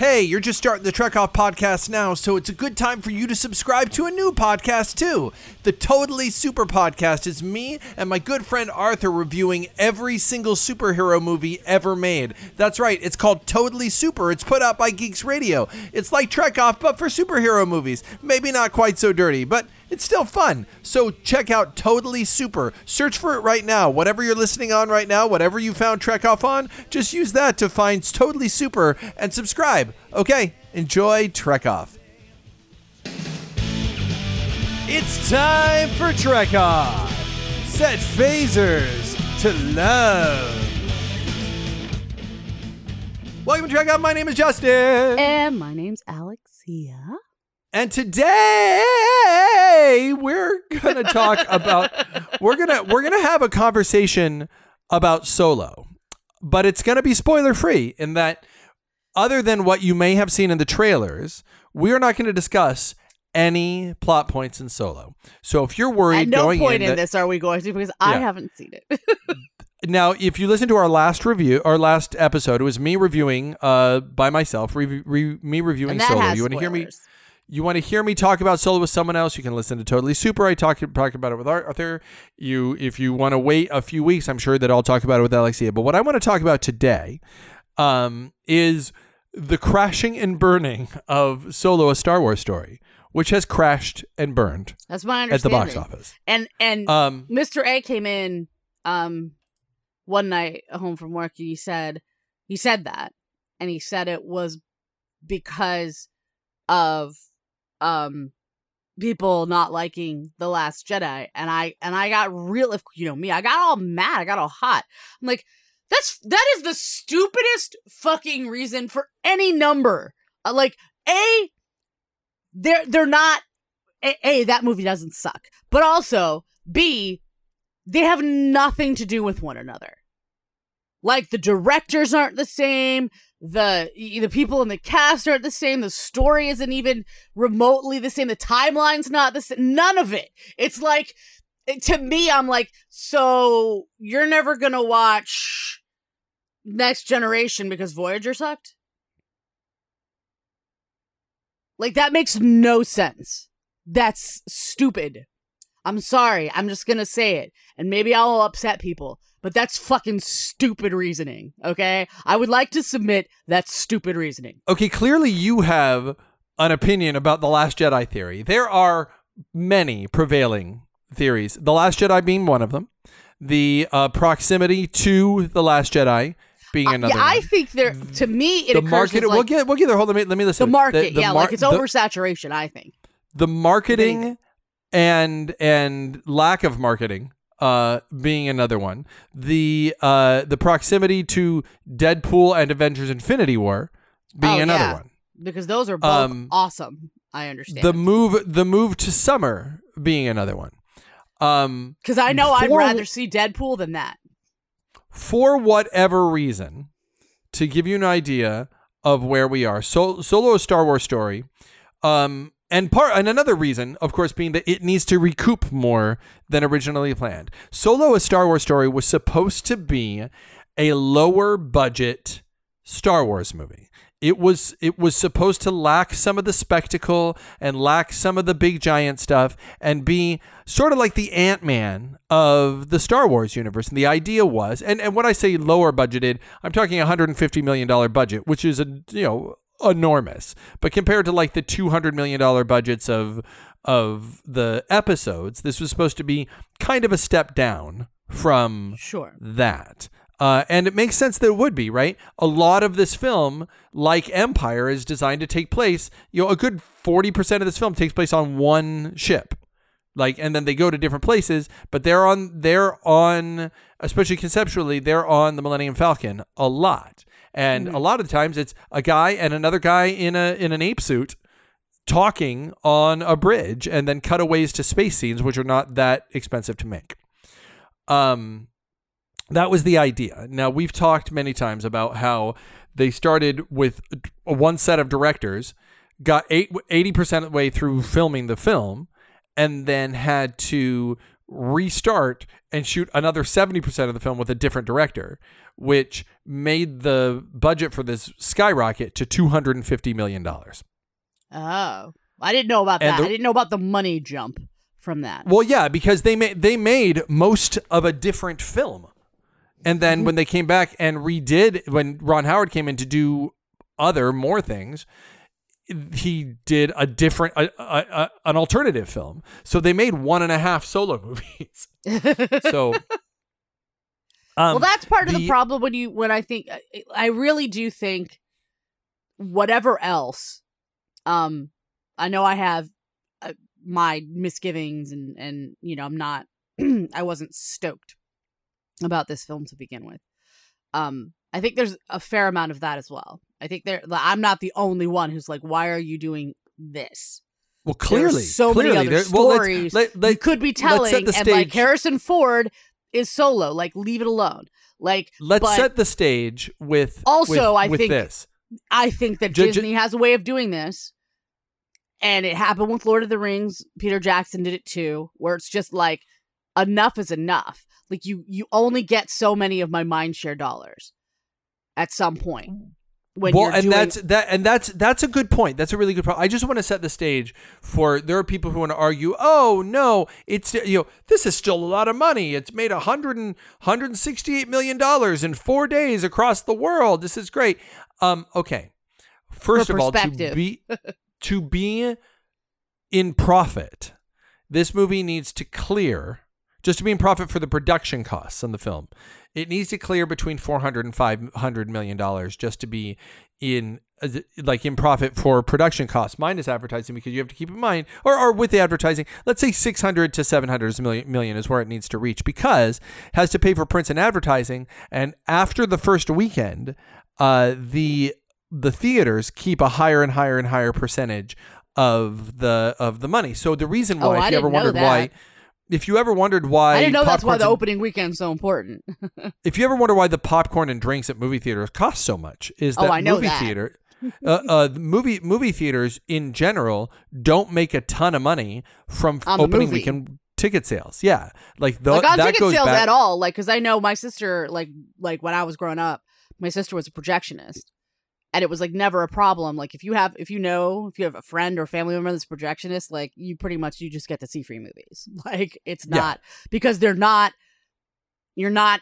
Hey, you're just starting the Trek Off podcast now, so it's a good time for you to subscribe to a new podcast too. The Totally Super Podcast is me and my good friend Arthur reviewing every single superhero movie ever made. That's right, it's called Totally Super. It's put out by Geeks Radio. It's like Trek Off, but for superhero movies. Maybe not quite so dirty, but it's still fun. So check out Totally Super. Search for it right now. Whatever you're listening on right now, whatever you found Trek Off on, just use that to find Totally Super and subscribe. Okay, enjoy Trek Off. It's time for Trek Off. Set phasers to love. Welcome to Trek Off. My name is Justin. And my name's Alexia. And today we're gonna talk about we're gonna we're gonna have a conversation about Solo, but it's gonna be spoiler free in that other than what you may have seen in the trailers, we are not going to discuss any plot points in Solo. So if you're worried At no going point in, in that- this are we going to because I Yeah. haven't seen it. Now, if you listen to our last review, our last episode, it was me reviewing uh by myself, re- re- me reviewing Solo. You want to hear me? You want to hear me talk about Solo with someone else? You can listen to Totally Super. I talk talk about it with Arthur. You, if you want to wait a few weeks, I'm sure that I'll talk about it with Alexia. But what I want to talk about today, um, is the crashing and burning of Solo: A Star Wars Story, which has crashed and burned That's my at the box office. And and Um, Mr. A came in um one night home from work and he said he said that and he said it was because of um people not liking the last jedi and i and i got real if you know me i got all mad i got all hot. I'm like that's that is the stupidest fucking reason for any number. Uh, like a they're they're not a, a that movie doesn't suck but also b they have nothing to do with one another. Like the directors aren't the same the the people in the cast aren't the same the story isn't even remotely the same the timeline's not the same none of it. It's like to me i'm like so you're never gonna watch next generation because voyager sucked? Like that makes no sense. That's stupid. I'm sorry. I'm just gonna say it. And maybe i'll upset people but that's fucking stupid reasoning okay i would like to submit that stupid reasoning okay, clearly you have an opinion about the Last Jedi theory. There are many prevailing theories. The Last Jedi being one of them. The uh, proximity to the Last Jedi being Uh, another. yeah i think there to me it the market. as, we'll get. We'll get there. Hold on. Let me, let me listen. the market The- the yeah mar- like it's oversaturation i think the marketing and and lack of marketing uh being another one. The uh the proximity to deadpool and avengers infinity war being Oh, another yeah. one. Because those are both Um, awesome. I understand. the move the move to summer being another one. Um because i know i'd rather see deadpool than that. For whatever reason to give you an idea of where we are so solo a star wars story um and part and another reason of course being that it needs to recoup more than originally planned solo a star wars story was supposed to be a lower budget star wars movie it was it was supposed to lack some of the spectacle and lack some of the big giant stuff and be sort of like the Ant-Man of the Star Wars universe. And the idea was and, and when I say lower budgeted, I'm talking a $150 million budget, which is a you know enormous. But compared to like the $200 million budgets of of the episodes, this was supposed to be kind of a step down from sure that. Uh, and it makes sense that it would be, right? A lot of this film, like Empire, is designed to take place, you know, a good 40% of this film takes place on one ship. Like, and then they go to different places, but they're on, they're on, especially conceptually, they're on the Millennium Falcon a lot. And a lot of the times it's a guy and another guy in a, in an ape suit talking on a bridge and then cutaways to space scenes, which are not that expensive to make. Um, that was the idea. Now we've talked many times about how they started with one set of directors, got eight, 80% of the way through filming the film, and then had to restart and shoot another 70% of the film with a different director, which made the budget for this skyrocket to $250 million. Oh, I didn't know about And that. the- I didn't know about the money jump from that. Well, yeah, because they made they made most of a different film, and Mm-hmm. then when they came back and redid when Ron Howard came in to do other more things, he did a different a, a, a, an alternative film. So they made one and a half solo movies. so, um, well, that's part of the problem when you when I think I- really do think whatever else, um, I know I have uh, my misgivings and and you know I'm not I wasn't stoked about this film to begin with. Um, I think there's a fair amount of that as well. I think there I'm not the only one who's like, why are you doing this? well, clearly, so clearly, many other there- well, let's- stories let- let- you could be telling, and like. Harrison Ford is solo. Like, leave it alone. Like, let's but set the stage with Also, with, I with think- this. I think that Ju- ju- Disney has a way of doing this, and it happened with Lord of the Rings. Peter Jackson did it too, where it's just like enough is enough. Like you, you only get so many of my mindshare dollars at some point. Mm. When well, and doing, that's that, and that's that's a good point. That's a really good point. I just want to set the stage for there are people who want to argue. Oh no, it's you know this is still a lot of money. It's made a hundred and hundred and sixty eight million dollars in four days across the world. This is great. Um, okay. First For of all, to be to be in profit, this movie needs to clear just to be in profit for the production costs on the film. It needs to clear between 400 and 500 million dollars just to be in uh, like in profit for production costs minus advertising because you have to keep in mind or, or with the advertising let's say 600 to 700 million, million is where it needs to reach because it has to pay for prints and advertising and after the first weekend uh, the the theaters keep a higher and higher and higher percentage of the of the money so the reason why Oh, if I you ever wondered that. why if you ever wondered why I didn't know that's why the and- opening weekend's so important. if you ever wonder why the popcorn and drinks at movie theaters cost so much, is Oh, that know movie that. theater, uh, uh, movie movie theaters in general don't make a ton of money from On opening weekend ticket sales. Yeah, like the, like on ticket sales back. at all like because i know my sister like like when i was growing up my sister was a projectionist and it was like never a problem like if you have if you know if you have a friend or family member that's a projectionist like you pretty much you just get to see free movies. Like it's Yeah. not because they're not you're not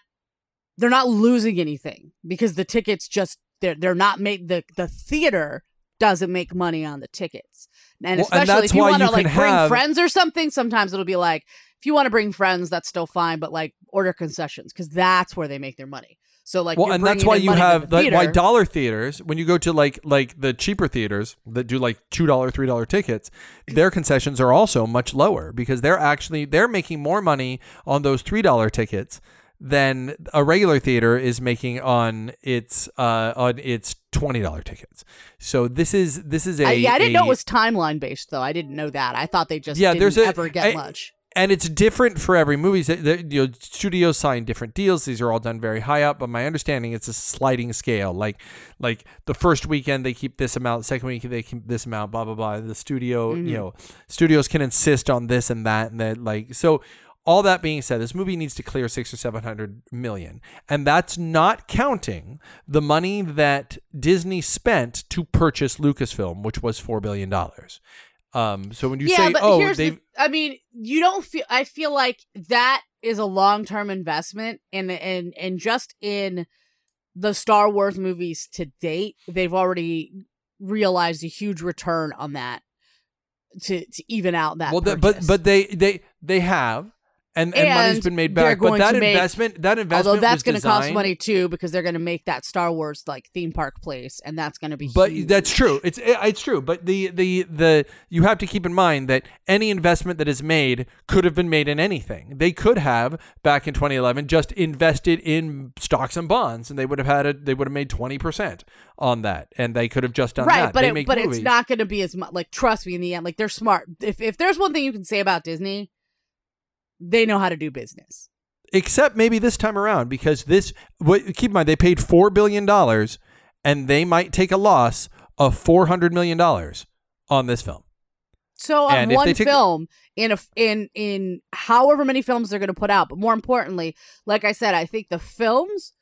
they're not losing anything because the tickets just they're they're not made the the theater doesn't make money on the tickets. And Well, especially that's if you want to like bring have- friends or something sometimes it'll be like if you want to bring friends that's still fine but like order concessions because that's where they make their money so like well, and that's why you have the like, why dollar theaters when you go to like like the cheaper theaters that do like two dollar three dollar tickets their concessions are also much lower because they're actually they're making more money on those three dollar tickets than a regular theater is making on its uh on its twenty dollar tickets so this is this is a I, yeah, I didn't a- know it was timeline based though. I didn't know that. I thought they just Yeah, didn't there's a- ever get I- much. And it's different for every movie. So, the- You know, studios sign different deals. These are all done very high up, but my understanding it's a sliding scale. Like, like the first weekend they keep this amount, second week they keep this amount. Blah blah blah. The studio, Mhm. you know, studios can insist on this and that and that. Like, so all that being said, this movie needs to clear six or seven hundred million, and that's not counting the money that Disney spent to purchase Lucasfilm, which was four billion dollars. Um, so when you yeah, say, but "Oh, they," the, I mean, you don't feel. I feel like that is a long term investment, and and and just in the Star Wars movies to date, they've already realized a huge return on that to to even out that. well, the, but but they they they have, and, and, money's And been made back. But that to make- investment, that investment, although that's going to cost money too because they're going to make that Star Wars like theme park place, and that's going to be. But huge. that's true. It's eh, it's true. But the the the you have to keep in mind that any investment that is made could have been made in anything. They could have back in 2011 just invested in stocks and bonds, and they would have had a they would have made 20 percent on that, and they could have just done right that. but They it, make but movies. it's not going to be as much like trust me in the end like they're smart if if there's one thing you can say about disney they know how to do business. Except maybe this time around because this what keep in mind they paid four billion dollars and they might take a loss of four hundred million dollars on this film. So on And one take- film in a in in however many films they're going to put out, but more importantly, like I said, I think the films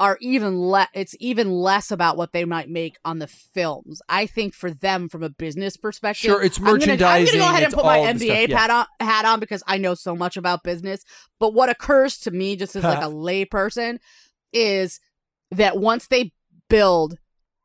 are even less. It's even less about what they might make on the films. I think for them, from a business perspective, Sure, it's I'm gonna- I'm gonna go ahead and put my MBA stuff, hat on, hat on because I know so much about business. But what occurs to me, just as like a lay person, is that once they build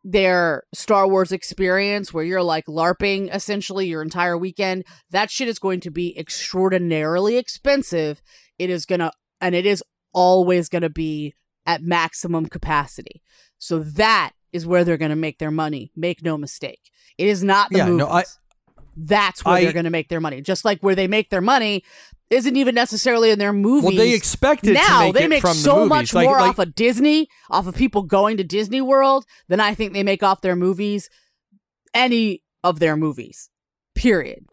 their Star Wars experience where you're like LARPing essentially your entire weekend, that shit is going to be extraordinarily expensive. It is gonna, and it is always gonna be at maximum capacity. So that is where they're gonna make their money. Make no mistake. It is not the Yeah, movies. no, I- That's where I- they're gonna make their money. Just like where they make their money isn't even necessarily in their movies Well, they expected now to make they it make so the much Like- more like- off of Disney, off of people going to Disney World than I think they make off their movies, any of their movies. Period.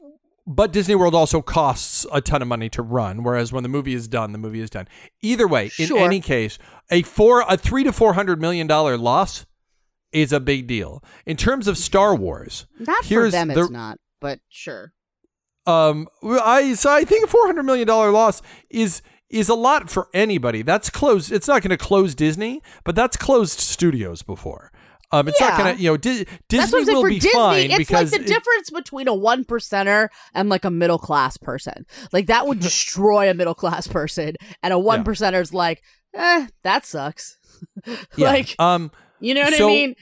But Disney World also costs a ton of money to run, whereas when the movie is done, the movie is done. Either way, in any case, a four a three to four hundred million dollar loss is a big deal. In terms of Star Wars, Not for them, the- it's not. But sure. um, I so I think a four hundred million dollar loss is is a lot for anybody. That's closed. It's not going to close Disney, but that's closed studios before. Um, it's not going to you know Di- Disney will be Disney, fine it's because like the it- difference between a one percenter and like a middle class person. Like that would destroy a middle class person, and a one percenter's like, eh, that sucks. yeah. like, um. you know what so- I mean?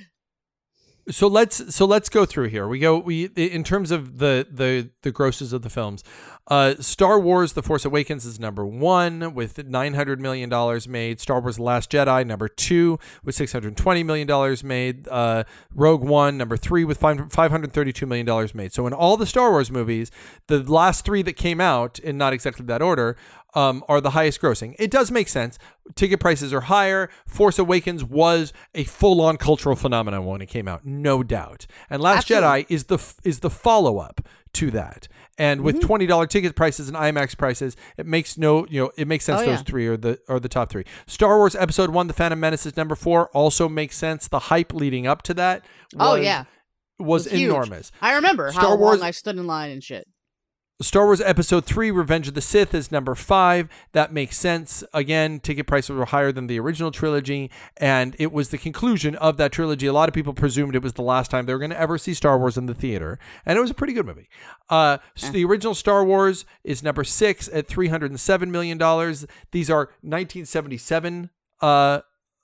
so let's so let's go through here. We go we in terms of the the the grosses of the films. Uh, Star Wars: The Force Awakens is number one with nine hundred million dollars made. Star Wars: The Last Jedi number two with six hundred twenty million dollars made. Uh, Rogue One number three with five hundred thirty two million dollars made. So in all the Star Wars movies, the last three that came out in not exactly that order um, are the highest grossing. It does make sense. Ticket prices are higher. Force Awakens was a full on cultural phenomenon when it came out, no doubt. And Last Absolutely. Jedi is the is the follow up to that. And Mm-hmm. with twenty dollar ticket prices and IMAX prices, it makes no you know it makes sense. Oh, those yeah. three are the are the top three. Star Wars Episode One: The Phantom Menace is number four. Also makes sense. The hype leading up to that. Oh, was- yeah. was, was enormous. I remember Star how Wars- long I stood in line and shit. Star Wars Episode 3 Revenge of the Sith is number 5. That makes sense. Again, ticket prices were higher than the original trilogy, and it was the conclusion of that trilogy. A lot of people presumed it was the last time they were going to ever see Star Wars in the theater, and it was a pretty good movie. Uh, so the original Star Wars is number 6 at $307 million. These are 1977 uh,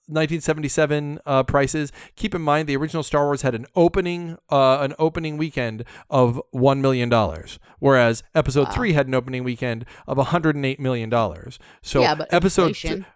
1977 uh, prices. Keep in mind the original Star Wars had an opening uh, an opening weekend of one million dollars, whereas Episode Three had an opening weekend of 108 million dollars. So Yeah, episode inflation.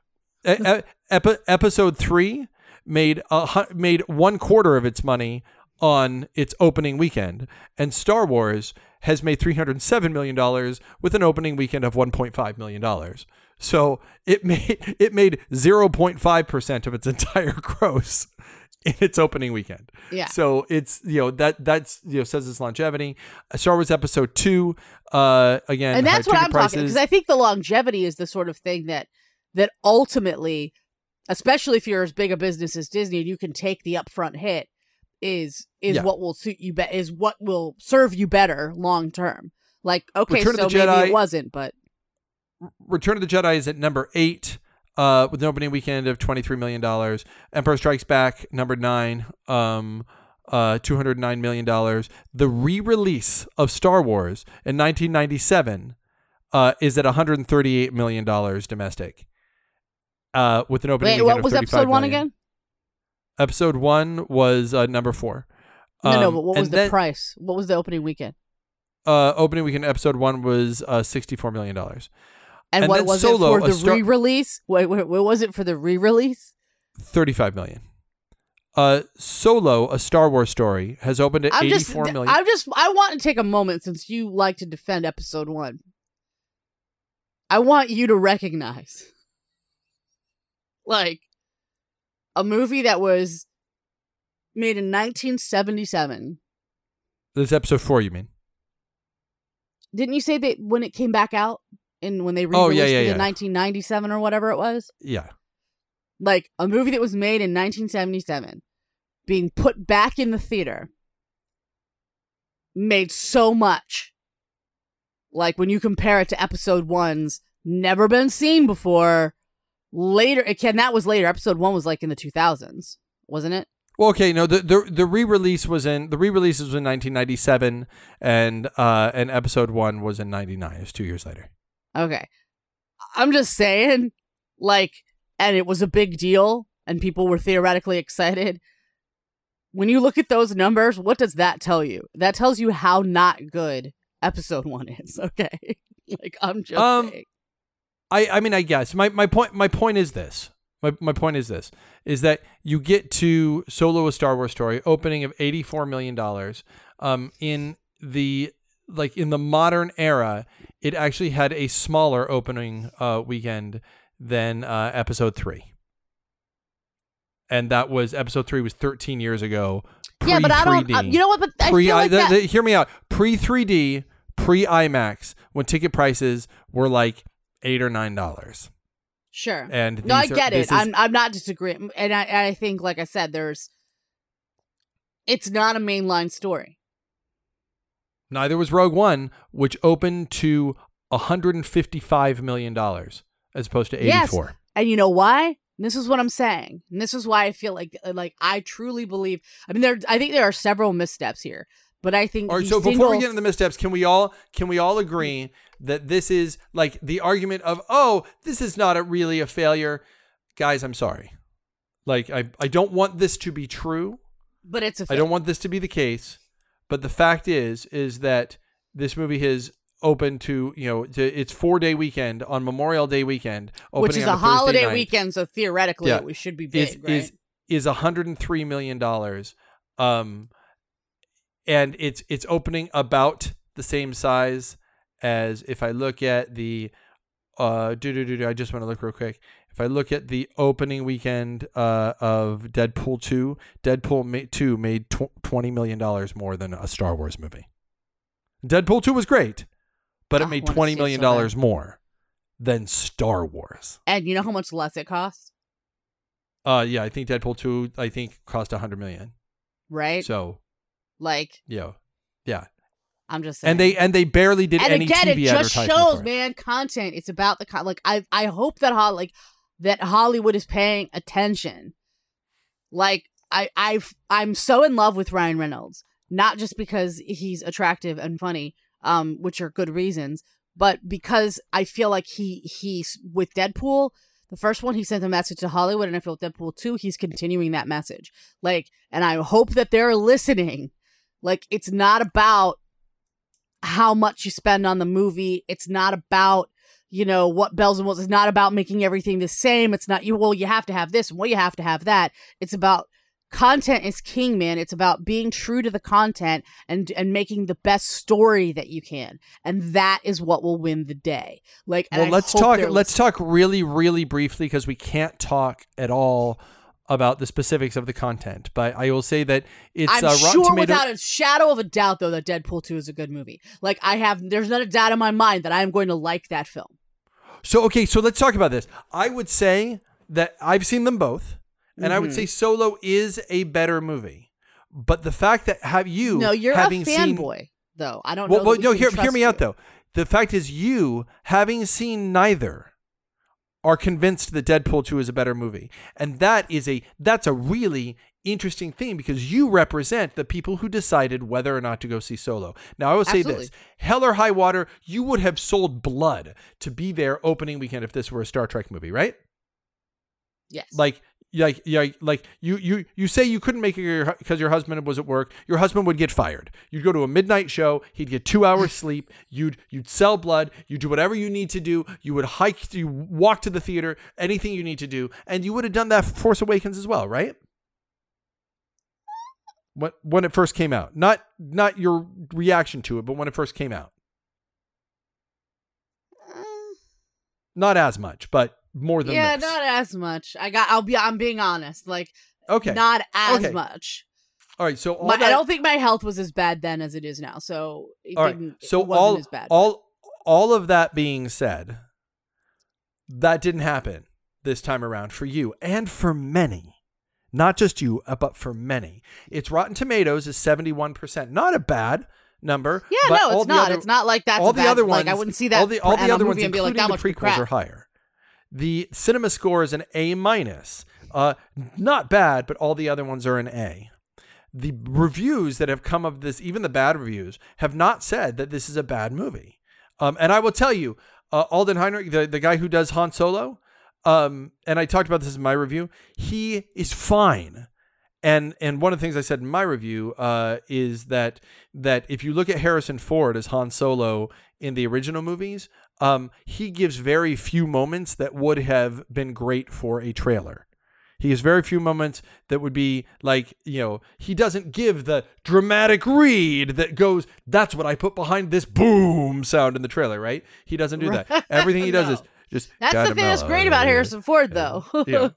e- e- epi- episode three made a, made one quarter of its money on its opening weekend, and Star Wars has made 307 million dollars with an opening weekend of 1.5 million dollars. So it made it made 0.5 percent of its entire gross in its opening weekend. Yeah. So it's you know that that's you know says its longevity. Star Wars Episode Two, uh, again, and that's what I'm talking because I think the longevity is the sort of thing that that ultimately, especially if you're as big a business as Disney, and you can take the upfront hit, is is Yeah. what will suit you. better is what will serve you better long term. Like okay, Return so the maybe Jedi- it wasn't, but Return of the Jedi is at number eight, uh, with an opening weekend of twenty three million dollars. Empire Strikes Back, number nine, um, uh, two hundred nine million dollars. The re release of Star Wars in nineteen ninety seven, uh, is at one hundred thirty eight million dollars domestic. Uh, with an opening wait, what of was episode one million. again? Episode one was uh, number four. no, no, Um, but what was the then, price? What was the opening weekend? Uh, opening weekend episode one was uh, sixty four million dollars. And, And what was Solo, it for the Star- re-release? Wait, wait, what was it for the re-release? 35 million. Uh, Solo, a Star Wars story, has opened at I'm just, million. I'm just, I want to take a moment since you like to defend episode one. I want you to recognize, like, a movie that was made in 1977. this episode four, you mean? Didn't you say that when it came back out and when they Oh, re-released yeah, yeah, it yeah. in 1997 or whatever it was? Yeah. like a movie that was made in 1977 being put back in the theater made so much like when you compare it to episode one's never been seen before. Later, again, that was later. Episode one was like in the 2000s, wasn't it? Well, okay, no, the the, the re-release was in the re-release was in 1997, and uh, and episode one was in 99. It was two years later. Okay. I'm just saying, like, and it was a big deal, and people were theoretically excited. When you look at those numbers, what does that tell you? That tells you how not good episode one is. Okay, like I'm just Um, saying. I I mean I guess my my point my point is this. My, my point is this is that you get to solo a Star Wars story opening of 84 million dollars um in the like in the modern era it actually had a smaller opening uh weekend than uh episode 3 and that was episode 3 was 13 years ago Yeah, but I don't. Uh, you know what? But I pre feel like the- that. the- hear me out. Pre 3D, pre IMAX, when ticket prices were like eight or nine dollars. sure. And No, I are- get it. is- I'm I'm not disagreeing, and I I think, like I said, there's. It's not a mainline story. neither was Rogue One, which opened to 155 million dollars as opposed to Yes. 84. And you know why? This is what I'm saying. And this is why I feel like uh, like I truly believe. I mean, there. I think there are several missteps here, but I think. All right, so before we get into the missteps, can we all can we all agree that this is like the argument of oh, this is not a, really a failure, guys? I'm sorry. Like I I don't want this to be true. but it's a. I don't want this to be the case, but the fact is, is that this movie has opened to you know to its four day weekend on Memorial Day weekend, which is a Thursday holiday night, weekend, so theoretically Yeah. it we should be Is big, right? is is 103 million dollars, um, and it's it's opening about the same size as if I look at the uh do do do do I just want to look real quick. If I look at the opening weekend uh, of Deadpool 2, Deadpool ma- 2 made tw- 20 million dollars more than a Star Wars movie. Deadpool 2 was great, but I it made wanna 20 see it million so bad. dollars more than Star Wars. and you know how much less it costs, Uh yeah, I think Deadpool 2 I think cost 100 million. right? So, like yeah. Yeah. I'm just saying. And they and they barely did and any again, TV it just shows, it. man, content. It's about the con- like. I I hope that Hol- like that Hollywood is paying attention. Like I I I'm so in love with Ryan Reynolds, not just because he's attractive and funny, um, which are good reasons, but because I feel like he he's with Deadpool. The first one, he sent a message to Hollywood, and I feel with Deadpool 2, he's continuing that message. Like, and I hope that they're listening. Like, it's not about how much you spend on the movie. It's not about, you know, what bells and whistles. It's not about making everything the same. It's not you. Well, you have to have this, and well, you have to have that. It's about content is king, man. It's about being true to the content and and making the best story that you can, and that is what will win the day. Like, Well, let's talk. Let's talk really, really briefly because we can't talk at all about the specifics of the content. But I will say that it's I'm uh, sure Tomato- without a shadow of a doubt, though, that Deadpool 2 is a good movie. Like, I have, there's not a doubt in my mind that I am going to like that film. So okay, so let's talk about this. I would say that I've seen them both, and I would Mhm. say Solo is a better movie. But the fact that have you no, you're having a seen fanboy, though. I don't well, know. well we no, hear hear me out though. The fact is, you having seen neither are convinced that Deadpool 2 is a better movie. And that is a that's a really interesting thing because you represent the people who decided whether or not to go see Solo. Now I will say Absolutely. this. Hell or high water, you would have sold blood to be there opening weekend if this were a Star Trek movie, right? Yes. Like like like like you you you say you couldn't make it because your husband was at work your husband would get fired. You'd go to a midnight show he'd get two hours sleep you'd you'd sell blood you do whatever you need to do you would hike you walk to the theater anything you need to do and you would have done that for force awakens as well right? When when it first came out. Not not your reaction to it but when it first came out. Uh, not as much but more than yeah, this. not as much. I got. I'll be. I'm being honest. Like, okay not as Okay. much. all right so all My, that, I don't think my health was as bad then as it is now. So it All right. didn't. So all as bad. all all of that being said, that didn't happen this time around for you and for many. Not just you, uh, but for many. Its Rotten Tomatoes is 71%. Not a bad, number. Yeah, no, it's not. other- it's not like that's all the bad- other ones. Like I wouldn't see that All the, all the other ones, like including that the prequels, crap. are higher. The cinema score is an A minus. Uh, not bad, but all the other ones are an A. The reviews that have come of this, even the bad reviews, have not said that this is a bad movie. Um, and I will tell you, uh, Alden Ehrenreich, the, the guy who does Han Solo, um, and I talked about this in my review, he is fine. And and one of the things I said in my review uh, is that that if you look at Harrison Ford as Han Solo in the original movies, um, he gives very few moments that would have been great for a trailer. He has very few moments that would be like, you know, he doesn't give the dramatic read that goes, that's what I put behind this boom sound in the trailer, right? He doesn't do that. Everything he does No. is just. That's the thing that's great about Harrison Ford, though. Yeah.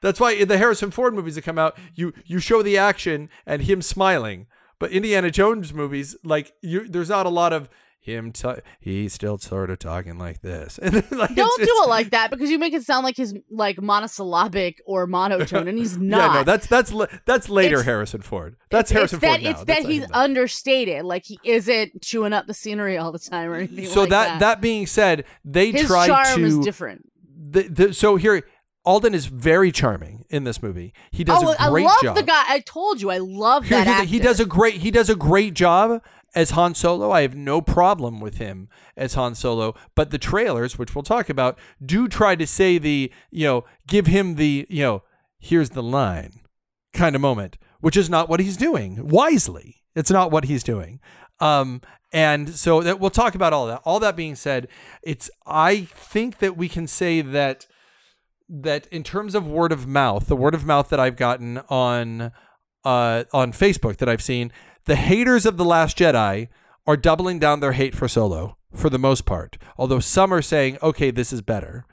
That's why in the Harrison Ford movies that come out, you you show the action and him smiling. But Indiana Jones movies, like you, there's not a lot of him. T- he's still sort of talking like this. Like, Don't it's- do it like that because you make it sound like he's like monosyllabic or monotone, and he's not. Yeah, no, that's that's that's later It's- Harrison Ford. That's it's Harrison that, Ford now. It's That's that he's understated, like he isn't chewing up the scenery all the time or anything. so like that, that that being said, they his tried charm to. is different. the, the, so here, Alden is very charming in this movie. He does Oh, a I great love job. the guy. I told you, I love Here, that he does a great he does a great job as Han Solo. I have no problem with him as Han Solo, but the trailers, which we'll talk about, do try to say the, you know, give him the, you know, here's the line kind of moment, which is not what he's doing. Wisely. It's not what he's doing. Um and so that we'll talk about all that. All that being said, it's I think that we can say that that in terms of word of mouth, the word of mouth that I've gotten on uh, on Facebook that I've seen, the haters of the Last Jedi are doubling down their hate for Solo for the most part. Although some are saying, "Okay, this is better."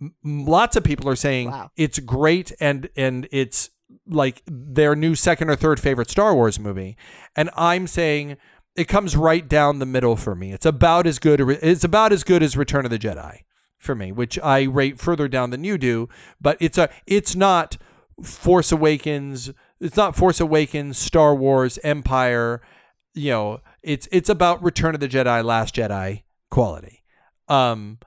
M- lots of people are saying Wow. it's great and and it's like their new second or third favorite Star Wars movie, and I'm saying it comes right down the middle for me. It's about as good. It's about as good as Return of the Jedi for me, which I rate further down than you do. But it's a it's not Force Awakens. It's not Force Awakens, Star Wars, Empire. You know, it's it's about Return of the Jedi, Last Jedi quality. Um,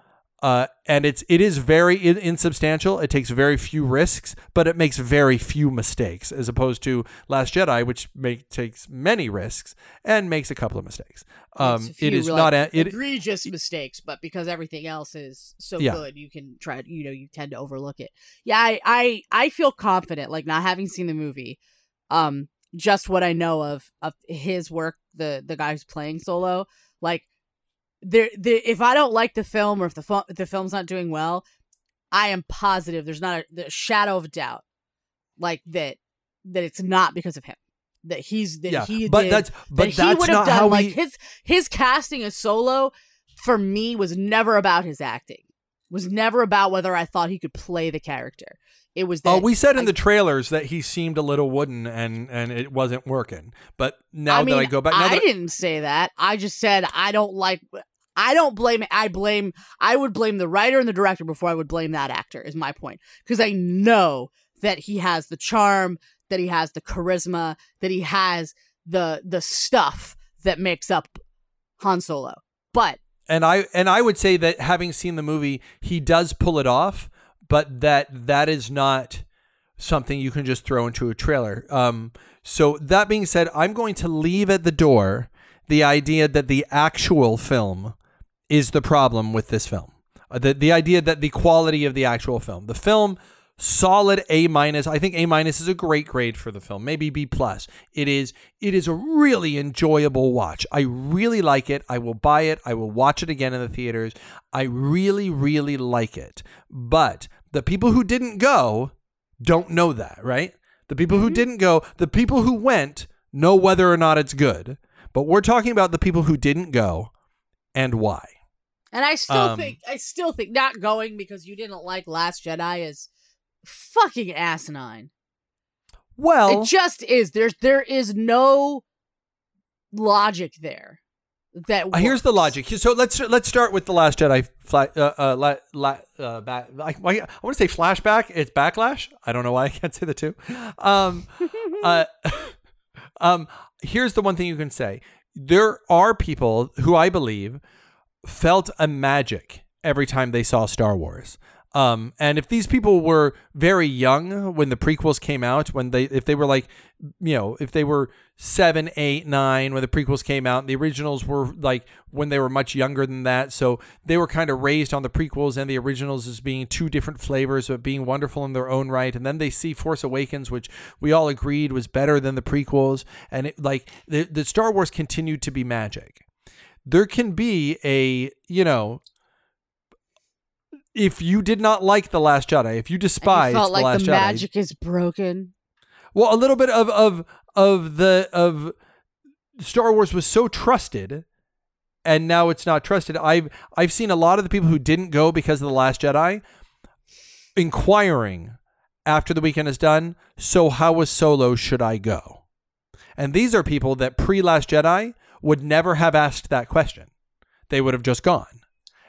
uh, and it's it is very in, insubstantial. It takes very few risks, but it makes very few mistakes, as opposed to Last Jedi, which make takes many risks and makes a couple of mistakes. Um, few, is like, not a, it, egregious mistakes, but because everything else is so Yeah. good, you can try. You know, you tend to overlook it. Yeah, I, I, I feel confident, like not having seen the movie, um, just what I know of of his work, the the guy who's playing Solo, like there, the if I don't like the film or if the if the film's not doing well, I am positive there's not a, the shadow of doubt, like that that it's not because of him. That he's that yeah, he but did that's but that he that's would have not done how like his his casting as solo for me was never about his acting was never about whether i thought he could play the character it was that Oh, we said in I- the trailers that he seemed a little wooden and and it wasn't working. But now I mean, that I go back, now I didn't say that. I just said I don't like. I don't blame. I blame. I would blame the writer and the director before I would blame that actor. Is my point because I know that he has the charm, that he has the charisma, that he has the the stuff that makes up Han Solo. But and I and I would say that having seen the movie, he does pull it off, but that that is not something you can just throw into a trailer. Um, so that being said, I'm going to leave at the door the idea that the actual film is the problem with this film. Uh, the the idea that the quality of the actual film, the film solid A minus. I think A minus is a great grade for the film, maybe B plus. It is it is a really enjoyable watch. I really like it. I will buy it. I will watch it again in the theaters. I really really like it. But the people who didn't go don't know that, right? The people who didn't go, the people who went know whether or not it's good. But we're talking about the people who didn't go and why. And I still Um, think I still think not going because you didn't like Last Jedi is fucking asinine. Well, it just is. There's there is no logic there. That Uh, here's the logic. So let's let's start with the Last Jedi. Fla- uh, uh, la, la, uh, back, I, I want to say flashback. It's backlash. I don't know why I can't say the two. Um, uh, um, here's the one thing you can say: there are people who I believe felt a magic every time they saw Star Wars. Um, and if these people were very young when the prequels came out, when they if they were like, you know, if they were seven, eight, nine when the prequels came out, the originals were like when they were much younger than that, so they were kind of raised on the prequels and the originals as being two different flavors, but being wonderful in their own right. And then they see Force Awakens, which we all agreed was better than the prequels, and it like the the Star Wars continued to be magic. There can be a you know if you did not like the Last Jedi, if you you felt the like Last the Jedi, magic is broken. well, a little bit of of of the of Star Wars was so trusted, and now it's not trusted. I've I've seen a lot of the people who didn't go because of the Last Jedi inquiring after the weekend is done. So how was Solo? Should I go? And these are people that pre Last Jedi would never have asked that question. They would have just gone.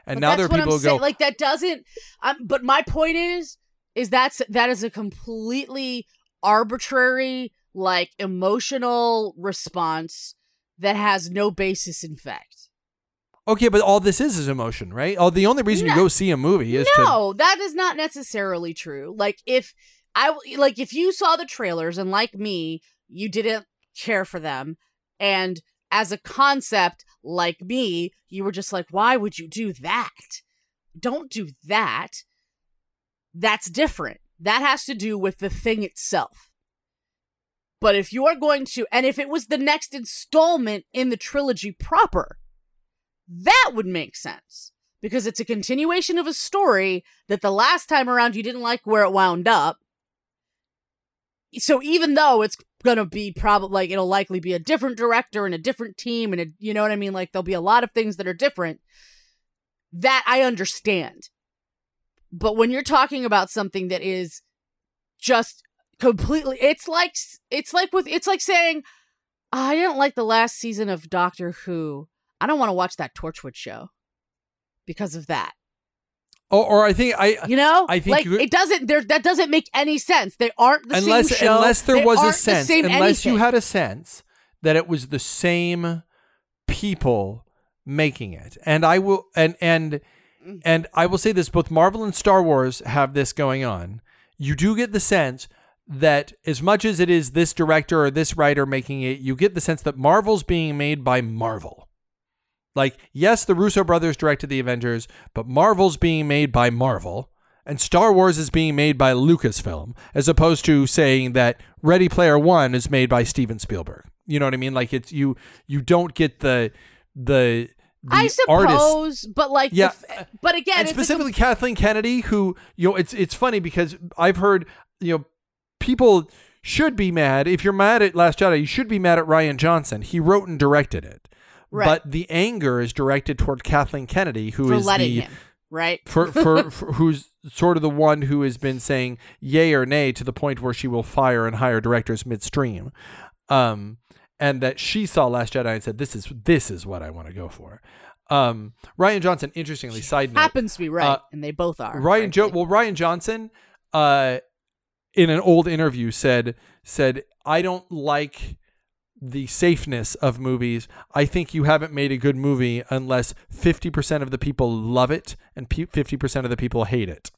And But now there are people who go. Like that doesn't. Um, but my point is, is that's that is a completely arbitrary, like emotional response that has no basis in fact. okay, but all this is is emotion, right? Oh, the only reason you go see a movie is to No, that is not necessarily true. Like if I like if you saw the trailers and like me, you didn't care for them and as a concept like me, you were just like why would you do that? Don't do that. That's different. That has to do with the thing itself. But if you're going to and if it was the next installment in the trilogy proper, that would make sense because it's a continuation of a story that the last time around you didn't like where it wound up. So even though it's gonna be probably like it'll likely be a different director and a different team and a, you know what I mean, like there'll be a lot of things that are different. That I understand, but when you're talking about something that is just completely, it's like it's like with it's like saying, I didn't like the last season of Doctor Who. I don't want to watch that Torchwood show because of that. Or, or I think I You know, I think like you- it doesn't. There, that doesn't make any sense. They aren't the unless same show. unless there They was a sense unless you had a sense that it was the same people making it and i will and and Mm. and i will say this both marvel and star wars have this going on you do get the sense that as much as it is this director or this writer making it you get the sense that marvel's being made by marvel like yes the russo brothers directed the avengers but marvel's being made by marvel and Star Wars is being made by Lucasfilm, as opposed to saying that Ready Player One is made by Steven Spielberg. You know what I mean? Like it's you you don't get the the the I artist suppose, but like, Yeah, if- but again, and it's a specifically Kathleen Kennedy, who you know, it's it's funny because I've heard you know people should be mad. If you're mad at Last Jedi, you should be mad at Rian Johnson. He wrote and directed it, Right. but the anger is directed toward Kathleen Kennedy, who for is letting the him, right? for, for, for who's sort of the one who has been saying yay or nay to the point where she will fire and hire directors midstream. Um, and that she saw Last Jedi and said, "This is this is what I want to go for." Um, Rian Johnson, interestingly, side note, Happens to be right, Uh, and they both are. Ryan jo- well Rian Johnson uh in an old interview said said I don't like the safeness of movies. I think you haven't made a good movie unless 50% of the people love it and 50% of the people hate it.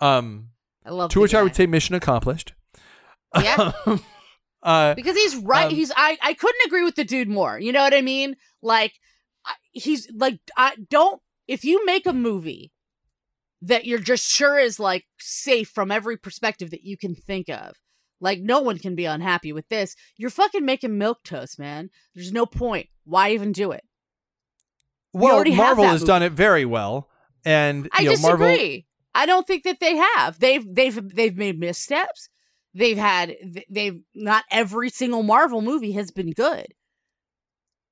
Um I love to which I would say mission accomplished. Yeah. uh because he's right. Um, he's I I couldn't agree with the dude more. You know what I mean? Like he's like I don't if you make a movie that you're just sure is like safe from every perspective that you can think of. Like no one can be unhappy with this. You're fucking making milk toast, man. There's no point. Why even do it? well have Marvel has movie. done it very well and I you know, disagree. Marvel I don't think that they have. They've they've they've made missteps. They've had they've not every single Marvel movie has been good.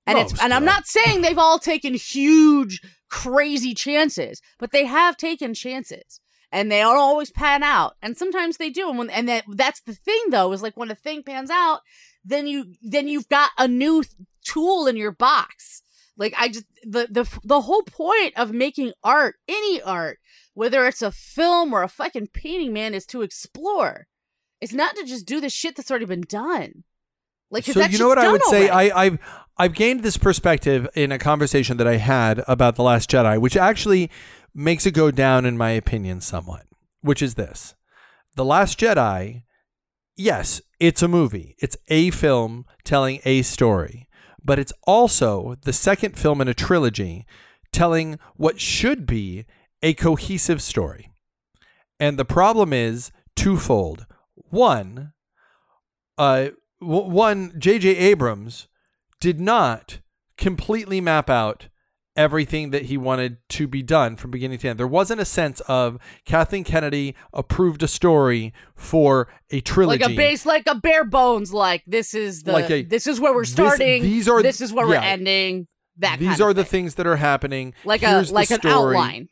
And it's Most, and I'm not saying they've all taken huge crazy chances, but they have taken chances. And they don't always pan out. And sometimes they do. And when and that that's the thing though, is like when a thing pans out, then you then you've got a new th- tool in your box. Like I just the the the whole point of making art, any art, whether it's a film or a fucking painting, man, is to explore. It's not to just do the shit that's already been done. Like, so you know what I would done say? I, I've I've gained this perspective in a conversation that I had about the Last Jedi, which actually makes it go down in my opinion somewhat. Which is this: the Last Jedi. Yes, it's a movie. It's a film telling a story, but it's also the second film in a trilogy telling what should be a cohesive story. And the problem is twofold. One, uh, w- one, J.J. Abrams did not completely map out everything that he wanted to be done from beginning to end. There wasn't a sense of Kathleen Kennedy approved a story for a trilogy. like a base, like a bare bones. Like this is the Like a- this is where we're this- starting. these are- this is where we're ending. That These are the thing. things that are happening. like Here's a like an outline.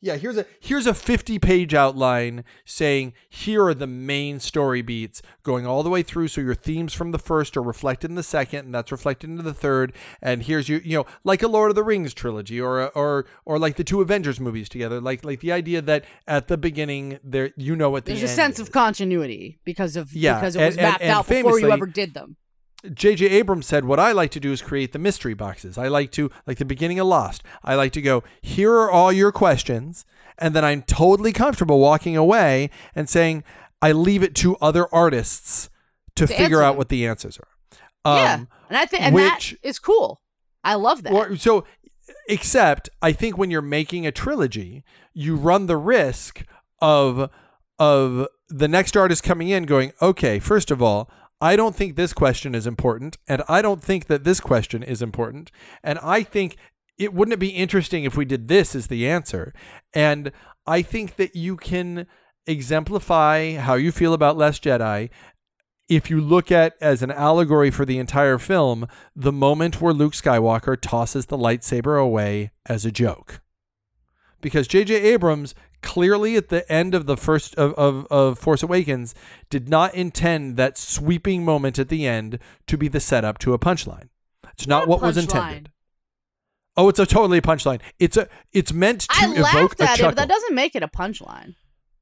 Yeah, here's a here's a 50 page outline saying here are the main story beats going all the way through so your themes from the first are reflected in the second and that's reflected into the third and here's your you know like a Lord of the Rings trilogy or a, or or like the two Avengers movies together like like the idea that at the beginning there you know what the There's a sense is. of continuity because of Yeah, because it was and- mapped and out before you ever did them. J.J. Abrams said, "What I like to do is create the mystery boxes. I like to, like the beginning of Lost. I like to go. Here are all your questions, and then I'm totally comfortable walking away and saying I leave it to other artists to, To figure out what the answers are." yeah, Um, and I think and which- that is cool. I love that. or, so, except I think when you're making a trilogy, you run the risk of of the next artist coming in going, okay, first of all, I don't think this question is important, and I don't think that this question is important, and I think it wouldn't it be interesting if we did this as the answer, and I think that you can exemplify how you feel about Last Jedi if you look at as an allegory for the entire film the moment where Luke Skywalker tosses the lightsaber away as a joke. Because J.J. Abrams clearly at the end of the first of, of, of Force Awakens did not intend that sweeping moment at the end to be the setup to a punchline. It's not, Not what was punchline. intended. Oh, it's a totally punchline. It's a it's meant to I evoke laughed a at it, chuckle. but that doesn't make it a punchline.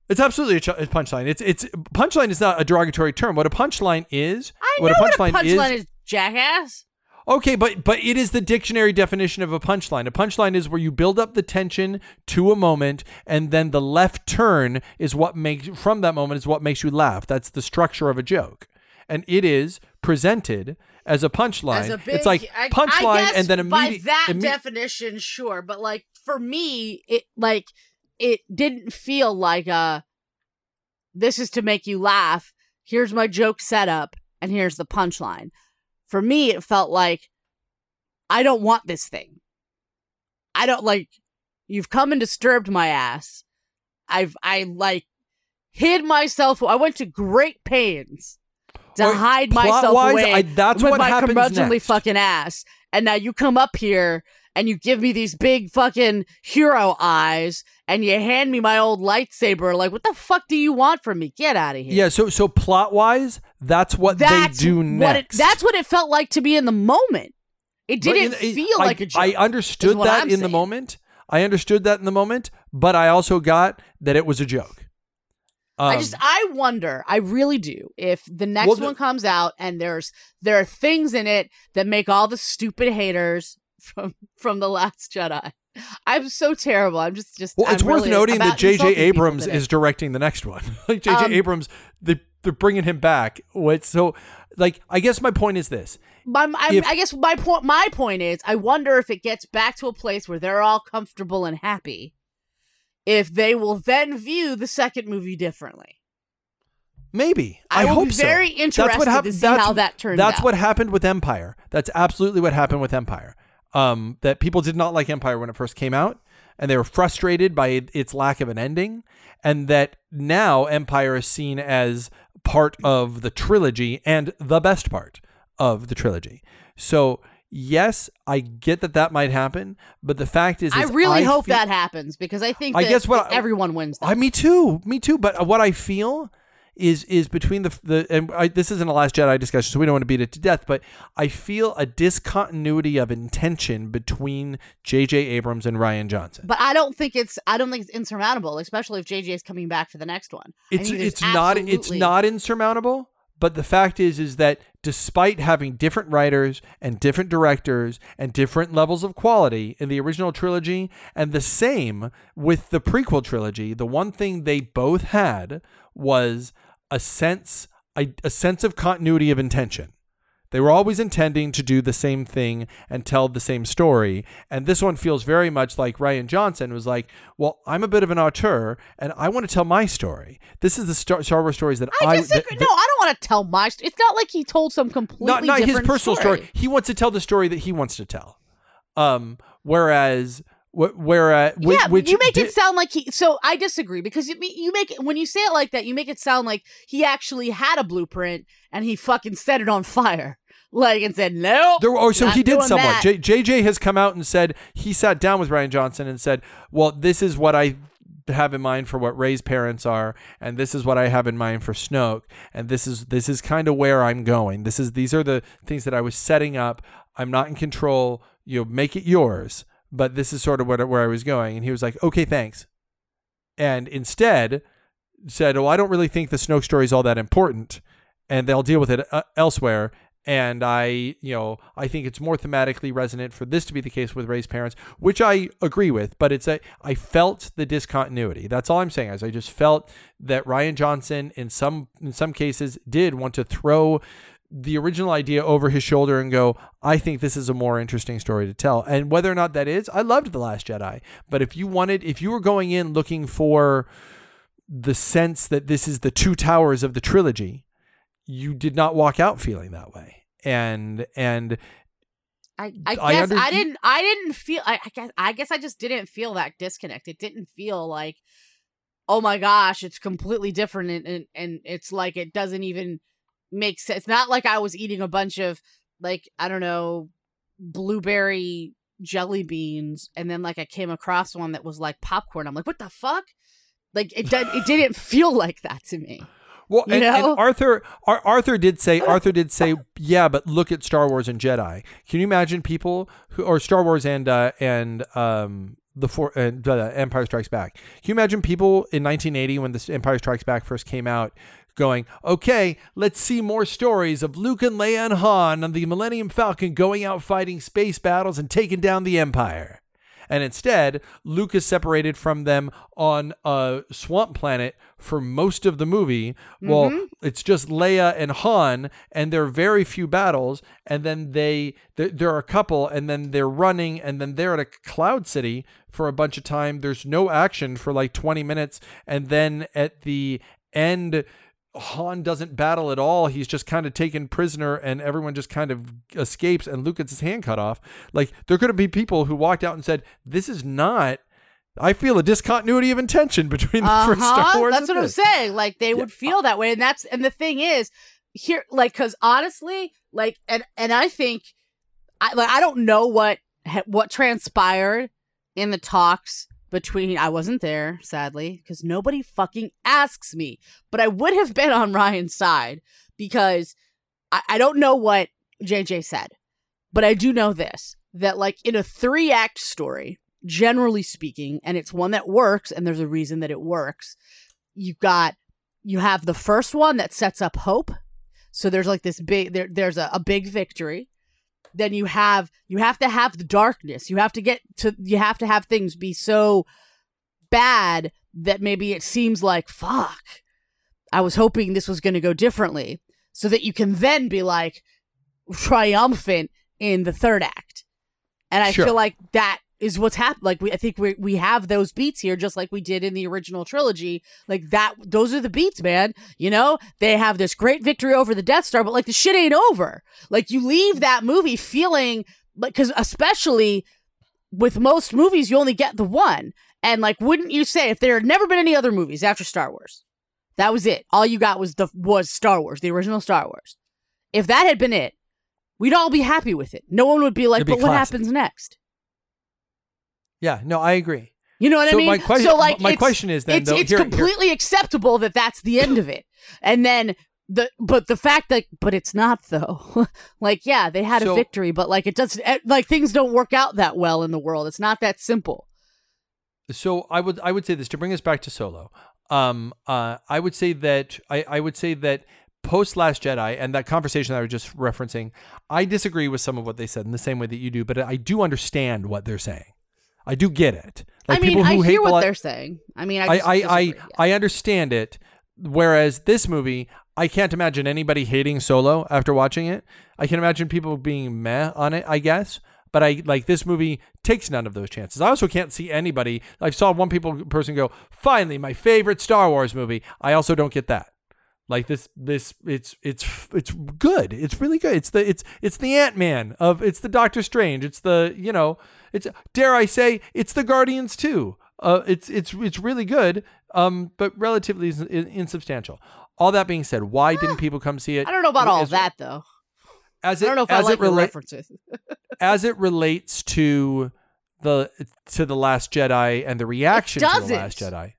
It's absolutely a, ch- punchline. It's it's punchline is not a derogatory term. What a punchline is, I what know a what a punchline punchline is, is, jackass. Okay, but but it is the dictionary definition of a punchline. A punchline is where you build up the tension to a moment, and then the left turn is what makes from that moment is what makes you laugh. That's the structure of a joke, and it is presented as a punchline. As a big, it's like punchline, and then by that definition, sure. But like for me, it like it didn't feel like a. This is to make you laugh. Here's my joke setup, and here's the punchline. For me, it felt like I don't want this thing. I don't like. You've come and disturbed my ass. I've I like hid myself. I went to great pains to Or hide myself away I- that's with what my happens curmudgeonly next. fucking ass. And now you come up here and you give me these big fucking hero eyes and you hand me my old lightsaber. Like, what the fuck do you want from me? Get out of here. yeah. So so plot wise, that's what that's they do what next. it, that's what it felt like to be in the moment. It didn't it- feel I, like a joke. I understood that I'm in the moment. I understood that in the moment, but I also got that it was a joke. I Um, just I wonder, I really do, if the next Well, one comes out and there's there are things in it that make all the stupid haters from from the Last Jedi. I'm so terrible. I'm just just. Well, it's I'm worth really noting that J.J. Abrams is directing the next one. like J.J. Um, Abrams, they they're bringing him back. What so? Like, I guess my point is this: My, I, if- I guess my point. My point is, I wonder if it gets back to a place where they're all comfortable and happy. If they will then view the second movie differently, maybe I, I, hope be so. very interested hap- to see that's- how that turns That's out. what happened with Empire. That's absolutely what happened with Empire. Um, that people did not like Empire when it first came out, and they were frustrated by its lack of an ending, and that now Empire is seen as part of the trilogy and the best part of the trilogy. So yes, I get that that might happen, but the fact is, I is really hope feel- that happens because I think I that guess what I- everyone wins. That. I me too, me too. But what I feel is is between the the and I, this isn't a Last Jedi discussion, so we don't want to beat it to death. But I feel a discontinuity of intention between J.J. Abrams and Rian Johnson. but I don't think it's I don't think it's insurmountable, especially if JJ is coming back for the next one. I it's it's not it's not insurmountable. But the fact is, is that despite having different writers and different directors and different levels of quality in the original trilogy, and the same with the prequel trilogy, the one thing they both had was a sense a, a sense of continuity of intention. They were always intending to do the same thing and tell the same story. And this one feels very much like Rian Johnson was like, well, I'm a bit of an auteur and I want to tell my story. This is the Star, Star Wars stories that I. I disagree. no, I don't want to tell my story. It's not like he told some completely not, not his personal story. story. He wants to tell the story that he wants to tell. Um, whereas where uh, yeah, which you make di- it sound like he. So I disagree because you, you make it when you say it like that, you make it sound like he actually had a blueprint and he fucking set it on fire, like and said no. There, oh, so he did somewhat. J- JJ has come out and said he sat down with Rian Johnson and said, "Well, this is what I." have in mind for what Rey's parents are and this is what I have in mind for Snoke and this is this is kind of where I'm going this is these are the things that I was setting up I'm not in control you know make it yours but this is sort of what, where I was going. And he was like, okay, thanks. And instead said, well, I don't really think the Snoke story is all that important and they'll deal with it uh, elsewhere. And I, you know, I think it's more thematically resonant for this to be the case with Rey's parents, which I agree with. But it's a, I felt the discontinuity. That's all I'm saying. Is I just felt that Rian Johnson, in some in some cases, did want to throw the original idea over his shoulder and go, I think this is a more interesting story to tell. And whether or not that is, I loved The Last Jedi. But if you wanted, if you were going in looking for the sense that this is the two towers of the trilogy, you did not walk out feeling that way. And, and, I, I I guess under- I didn't I didn't feel I, I guess I guess I just didn't feel that disconnect. It didn't feel like oh my gosh, it's completely different and, and, and it's like it doesn't even make sense. It's not like I was eating a bunch of like I don't know blueberry jelly beans and then like I came across one that was like popcorn. I'm like, what the fuck? Like it did, it didn't feel like that to me. Well, and, and? Arthur, Ar- Arthur did say, Arthur did say, yeah, but look at Star Wars and Jedi. Can you imagine people who, or Star Wars and uh, and um, the four and uh, Empire Strikes Back? Can you imagine people in 1980 when this Empire Strikes Back first came out? Going, okay, let's see more stories of Luke and Leia and Han on the Millennium Falcon going out fighting space battles and taking down the Empire. And instead, Luke is separated from them on a swamp planet for most of the movie. Well, Mhm. it's just Leia and Han, and there are very few battles. And then they, there, there are a couple, and then they're running, and then they're at a cloud city for a bunch of time. There's no action for like 20 minutes. And then at the end, Han doesn't battle at all. He's just kind of taken prisoner and everyone just kind of escapes and Luke gets his hand cut off. Like there could have been people who walked out and said, This is not I feel a discontinuity of intention between the first Uh-huh. Star Wars. That's what I'm saying. Like they would feel that way, and that's and the thing is here, like, because honestly, like, and and I think, I like I don't know what ha- what transpired in the talks between. I wasn't there, sadly, because nobody fucking asks me. But I would have been on Rian's side because I, I don't know what JJ said, but I do know this that like in a three act story generally speaking, and it's one that works, and there's a reason that it works. You've got you have the first one that sets up hope. So there's like this big there, there's a, a big victory. Then you have you have to have the darkness. You have to get to you have to have things be so bad that maybe it seems like fuck. I was hoping this was going to go differently so that you can then be like triumphant in the third act. And I Sure. feel like that is what's happened. Like we, I think we we have those beats here, just like we did in the original trilogy. Like that, those are the beats, man. You know, they have this great victory over the Death Star, but like the shit ain't over. Like you leave that movie feeling like, because especially with most movies, you only get the one. And like, wouldn't you say if there had never been any other movies after Star Wars, that was it. All you got was the was Star Wars, the original Star Wars. If that had been it, we'd all be happy with it. No one would be like, It'd be but what classic. happens next? Yeah, no, I agree. You know what so I mean? my question, so like, my question is then it's though, it's here- here- completely acceptable that that's the end of it, and then the but the fact that but it's not though. like, yeah, they had So- a victory, but like it doesn't eh, like things don't work out that well in the world. It's not that simple. so I would I would say this to bring us back to Solo. Um, uh, I would say that I, I would say that post Last Jedi and that conversation that I was just referencing, I disagree with some of what they said in the same way that you do, but I do understand what they're saying. I do get it. I mean, I hear what they're saying. I mean, I I I, I, disagree, yeah. I understand it. Whereas this movie, I can't imagine anybody hating Solo after watching it. I can imagine people being meh on it, I guess. But I like this movie takes none of those chances. I also can't see anybody. I saw one people person go, "Finally, my favorite Star Wars movie." I also don't get that. Like this, this it's it's it's good. It's really good. It's the it's it's the Ant Man of it's the Doctor Strange. It's the you know it's dare I say it's the Guardians too. Uh, it's it's it's really good. Um, but relatively ins- insubstantial. All that being said, why didn't people come see it? I don't know about all that though. As I it, don't know if I as like rela- references. as it relates to the to the Last Jedi and the reaction to the. Last Jedi.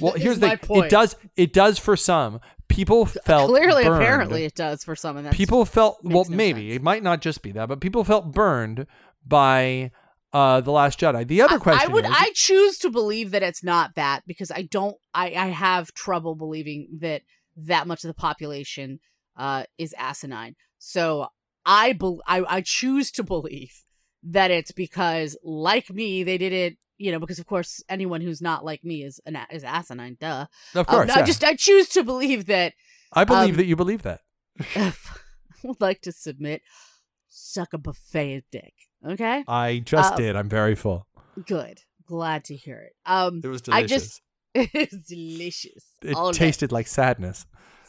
Well, here's the. It does. It does for some people. Felt Clearly, burned. apparently, it does for some, of that's people felt well. no maybe sense. it might not just be that, but people felt burned by uh the Last Jedi. The other I- question I would. is, I choose to believe that it's not that because I don't. I I have trouble believing that that much of the population uh is asinine. So I bel I I choose to believe that it's because like me they did it. You know, because of course anyone who's not like me is an is asinine. Duh. of Um, course, I just I choose to believe that I believe um, that you believe that. I would like to submit suck a buffet of dick. Okay, I just um, did. I'm very full. good. Glad to hear it. Um, It was I delicious. it was delicious. it All day. tasted like sadness.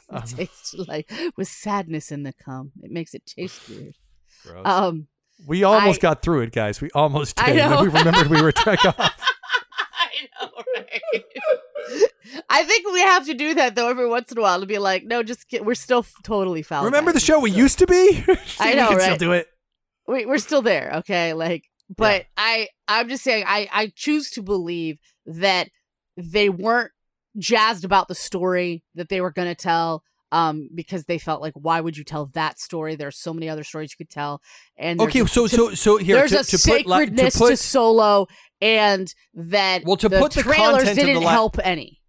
It Um, tastes like with sadness in the cum. It makes it taste weird. gross. Um, we almost I- got through it, guys. We almost did. I we remembered we were trek off. I know, right? I think we have to do that though every once in a while to be like, no, just get, we're still f- totally foul. Remember the show we So- used to be? I we know, can still right? do it. we, we're still there okay like but i i'm just saying i i choose to believe that they weren't jazzed about the story that they were going to tell um because they felt like why would you tell that story there's so many other stories you could tell and Okay, so to- so so here there's to, a to put to sacredness to, solo and that Well, to the put the trailers of the didn't la- help any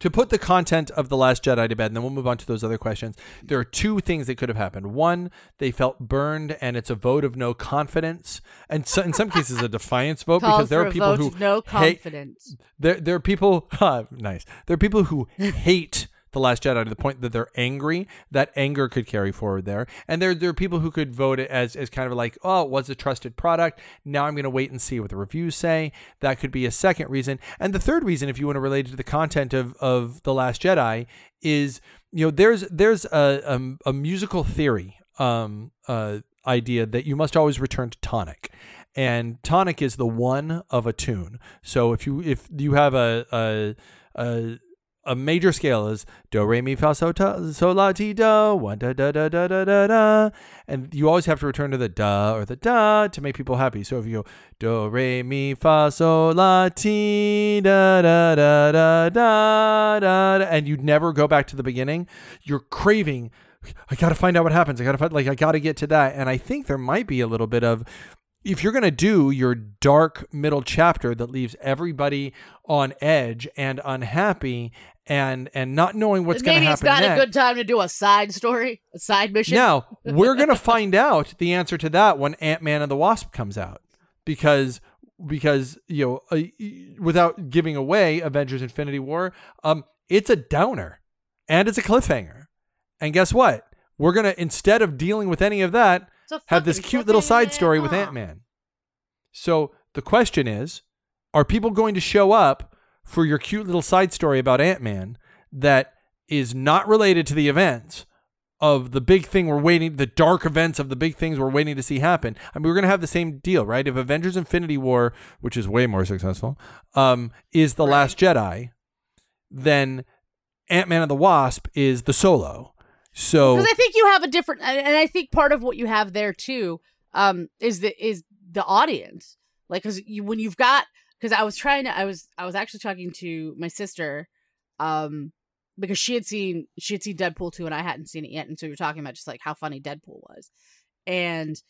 to put the content of the Last Jedi to bed, and then we'll move on to those other questions. There are two things that could have happened. One, they felt burned, and it's a vote of no confidence, and so, in some cases, a defiance vote because there are people who no hate- confidence there there are people nice. There are people who hate the Last Jedi to the point that they're angry. That anger could carry forward there, and there there are people who could vote it as as kind of like, oh, it was a trusted product. Now I'm going to wait and see what the reviews say. That could be a second reason, and the third reason, if you want to relate it to the content of of the Last Jedi, is you know there's there's a a, a musical theory um uh idea that you must always return to tonic and tonic is the one of a tune so if you if you have a a a, a major scale is do re mi fa so ta so la ti do one da da da da da da da and you always have to return to the da or the da to make people happy so if you go do re mi fa so la ti da da da da da da and you never go back to the beginning you're craving I gotta find out what happens. I gotta find like I gotta get to that. And I think there might be a little bit of if you're gonna do your dark middle chapter that leaves everybody on edge and unhappy and and not knowing what's gonna happen, maybe it's not next. a good time to do a side story a side mission Now we're gonna find out the answer to that when Ant Man and the Wasp comes out, because because you know uh, without giving away Avengers: Infinity War, um, it's a downer and it's a cliffhanger, and guess what? We're gonna instead of dealing with any of that, have this cute little side story with Ant Man. So the question is, are people going to show up for your cute little side story about Ant Man that is not related to the events of the big thing we're waiting, the dark events of the big things we're waiting to see happen? I mean, we're going to have the same deal, right? If Avengers Infinity War, which is way more successful, um, is The Right. Last Jedi, then Ant Man and the Wasp is the solo. So because I think you have a different, and I think part of what you have there too, um, is the is the audience, like because you when you've got because I was trying to, I was I was actually talking to my sister, um, because she had seen she had seen Deadpool two and I hadn't seen it yet, and so we were talking about just like how funny Deadpool was, and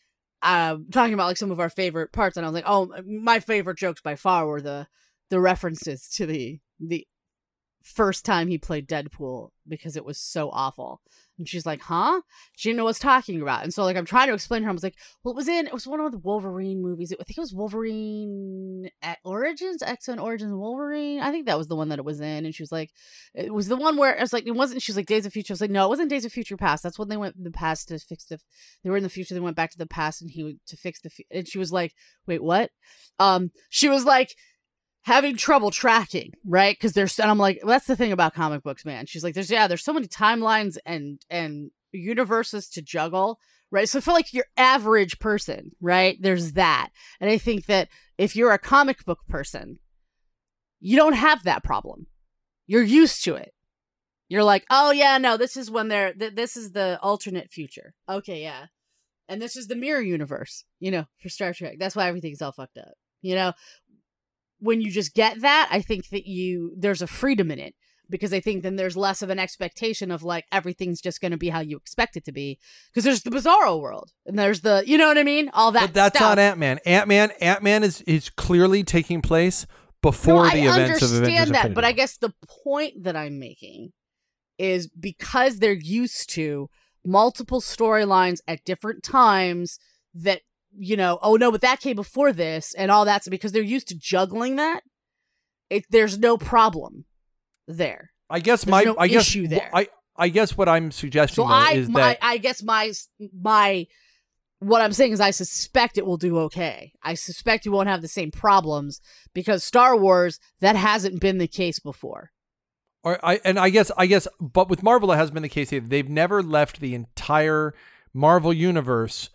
um, talking about like some of our favorite parts, and I was like, oh, my favorite jokes by far were the the references to the the first time he played Deadpool because it was so awful. And she's like, huh? She didn't know what I was talking about. And so like I'm trying to explain to her, I was like, well, it was in it was one of the Wolverine movies. I think it was Wolverine at Origins, X Men Origins Wolverine. I think that was the one that it was in. And she was like, it was the one where I was like, it wasn't she was like Days of Future. I was like, no, it wasn't Days of Future Past. That's when they went the past to fix the they were in the future, they went back to the past and he to fix the and she was like, wait, what? Um, she was like having trouble tracking, right? Because there's, and I'm like, well, that's the thing about comic books, man. She's like, there's, yeah, there's so many timelines and and universes to juggle, right? So feel like your average person, right? There's that, and I think that if you're a comic book person, you don't have that problem. You're used to it. You're like, oh yeah, no, this is when they're, th- this is the alternate future. Okay, yeah. And this is the mirror universe, you know, for Star Trek. That's why everything's all fucked up. You know, when you just get that, I think that you there's a freedom in it because I think then there's less of an expectation of like everything's just going to be how you expect it to be because there's the bizarro world and there's the you know what I mean all that. But that's stuff. not Ant Man. Ant Man. Ant Man is is clearly taking place before no, the I events of Avengers. I understand that, but I guess the point that I'm making is because they're used to multiple storylines at different times that you know, oh no, but that came before this and all that's because they're used to juggling that. It there's no problem there. I guess there's my no I guess issue there. I I guess what I'm suggesting So I is my that I guess my my what I'm saying is I suspect it will do okay. I suspect you won't have the same problems because Star Wars that hasn't been the case before. or I and I guess I guess but with Marvel it has been the case. They've never left the entire Marvel universe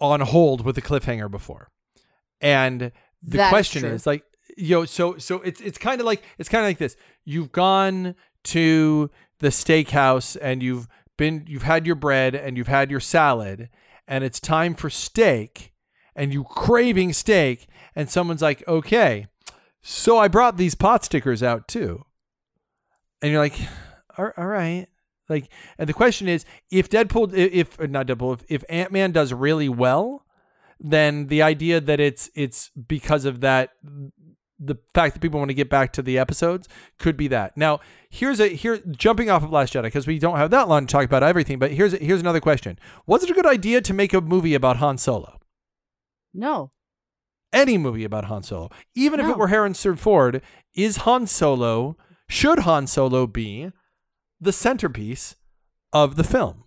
on hold with a cliffhanger before. And the That is question true. is like yo so so it's it's kind of like it's kind of like this. You've gone to the steakhouse and you've been you've had your bread and you've had your salad and it's time for steak and you craving steak and someone's like, "Okay, so I brought these pot stickers out too." And you're like, "All all right." Like and the question is if Deadpool if uh, not Deadpool if, if Ant-Man does really well, then the idea that it's it's because of that the fact that people want to get back to the episodes could be that. Now, here's a here jumping off of Last Jedi because we don't have that long to talk about everything. But here's here's another question: Was it a good idea to make a movie about Han Solo? No. Any movie about Han Solo, even if it were Harrison Ford, is Han Solo? Should Han Solo be the centerpiece of the film?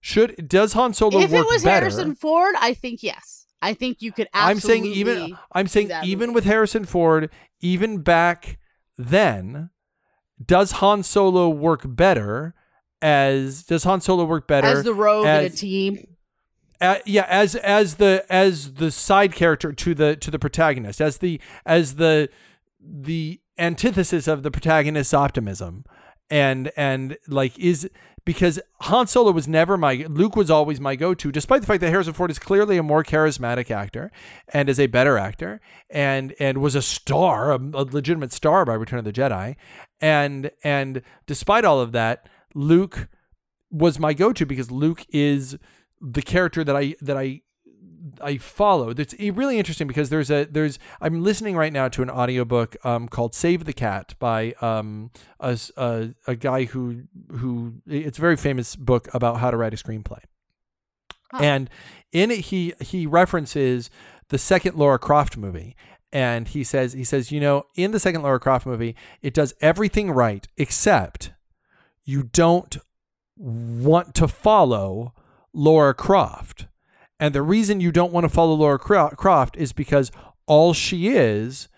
Should does Han Solo if it was better? Harrison Ford, I think yes. I think you could I'm saying even I'm saying even movie. with Harrison Ford, even back then, does Han Solo work better as does Han Solo work better as the rogue in a team. uh, yeah as as the as the side character to the to the protagonist as the as the the antithesis of the protagonist's optimism and and like is because Han Solo was never my Luke was always my go-to despite the fact that Harrison Ford is clearly a more charismatic actor and is a better actor and and was a star a, a legitimate star by Return of the Jedi. And and despite all of that Luke was my go-to because Luke is the character that I that I I follow. It's really interesting because there's a there's I'm listening right now to an audiobook um, called Save the Cat by um, a, a a guy who who it's a very famous book about how to write a screenplay. Huh. And in it he he references the second Lara Croft movie and he says he says you know in the second Lara Croft movie it does everything right except you don't want to follow Lara Croft. And the reason you don't want to follow Lara Croft is because all she is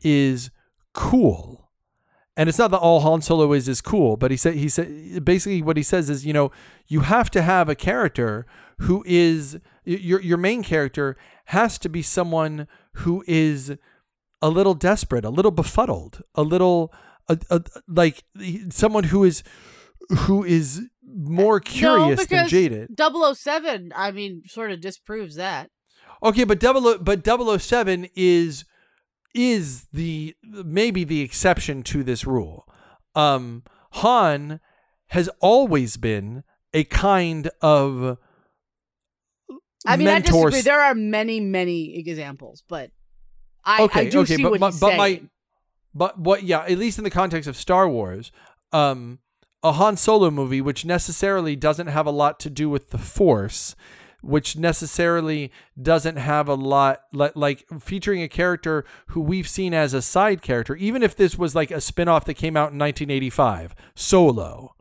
is cool. And it's not that all Han Solo is is cool, but he said he said basically what he says is, you know, you have to have a character who is your your main character has to be someone who is a little desperate, a little befuddled, a little a, a, like someone who is who is more curious than because jaded. 007, I mean, sort of disproves that. Okay, but double but 007 is is the maybe the exception to this rule. Um Han has always been a kind of I mean, mentor I disagree. There are many, many examples, but I, Okay, I do okay, see but what my- he's but my- saying. but what? Yeah, at least in the context of Star Wars, um, a Han Solo movie, which necessarily doesn't have a lot to do with the Force, which necessarily doesn't have a lot like, like featuring a character who we've seen as a side character, even if this was like a spin-off that came out in 1985, Solo.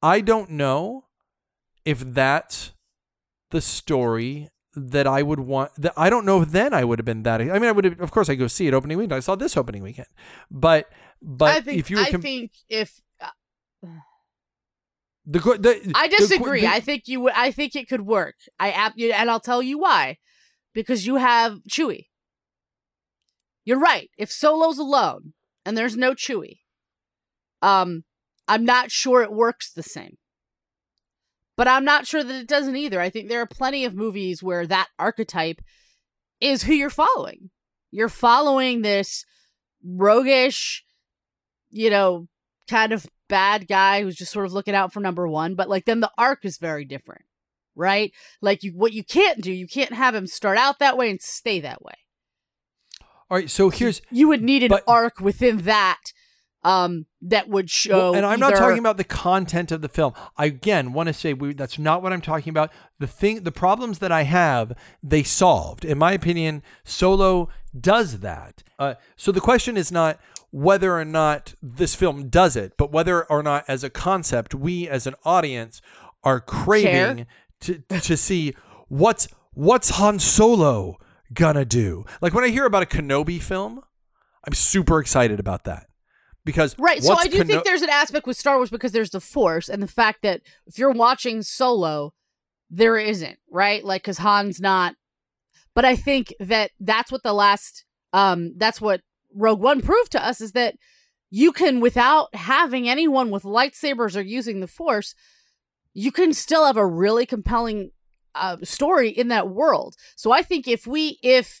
I don't know if that's the story that I would want that I don't know if then I would have been that I mean I would have of course I go see it opening weekend I saw this opening weekend but but I think if you were I think if the, the I disagree. the- I think you. I think it could work. I and I'll tell you why. Because you have Chewie. You're right. If Solo's alone and there's no Chewie, um, I'm not sure it works the same. But I'm not sure that it doesn't either. I think there are plenty of movies where that archetype is who you're following. You're following this roguish, you know, kind of bad guy who's just sort of looking out for number one. But like then the arc is very different, right? Like you, what you can't do, you can't have him start out that way and stay that way. all right so here's You would need an But- arc within that, um, that would show. Well, and I'm not talking about the content of the film. I again want to say we, that's not what I'm talking about. The thing, the problems that I have, they solved. In my opinion, Solo does that. Uh, so the question is not whether or not this film does it, but whether or not, as a concept, we as an audience are craving to to see what's what's Han Solo gonna do. Like when I hear about a Kenobi film, I'm super excited about that because Right. So I do Keno- think there's an aspect with Star Wars because there's the Force and the fact that if you're watching Solo, there isn't right, like because Han's not. But I think that that's what the last, um, that's what Rogue One proved to us is that you can, without having anyone with lightsabers or using the Force, you can still have a really compelling uh, story in that world. So I think if we, if,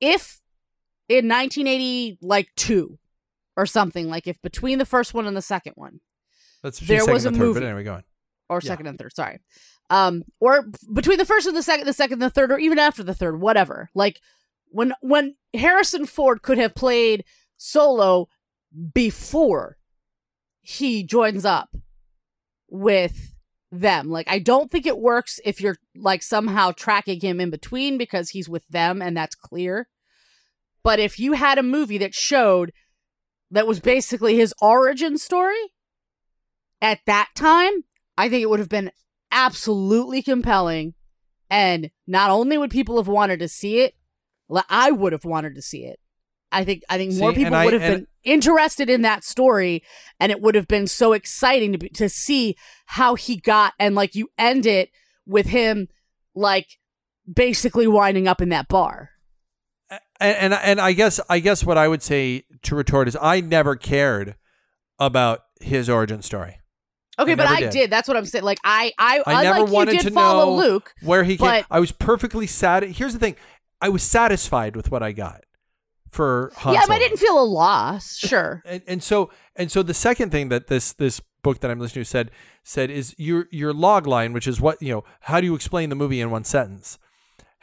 if in 1980, like two or something, like if between the first one and the second one, That's There was and a third, movie. But anyway, go on. or Yeah. second and third, sorry. Um, or between the first and the second, the second and the third, or even after the third, whatever. Like when when Harrison Ford could have played Solo before he joins up with them. Like I don't think it works if you're like somehow tracking him in between because he's with them and that's clear. But if you had a movie that showed that was basically his origin story at that time, I think it would have been absolutely compelling. And not only would people have wanted to see it, I would have wanted to see it. I think I think more people would have been interested in that story, and it would have been so exciting to be, to see how he got and like you end it with him like basically winding up in that bar. And, and and I guess I guess what I would say to retort is I never cared about his origin story. Okay, I but I did. did. That's what I'm saying. Like I, I, I never wanted you did to follow know Luke. where he came. but- I was perfectly sad. Here's the thing: I was satisfied with what I got for Han yeah, but I didn't feel a loss. Sure. and, and so and so the second thing that this this book that I'm listening to said said is your your log line, which is what you know. How do you explain the movie in one sentence?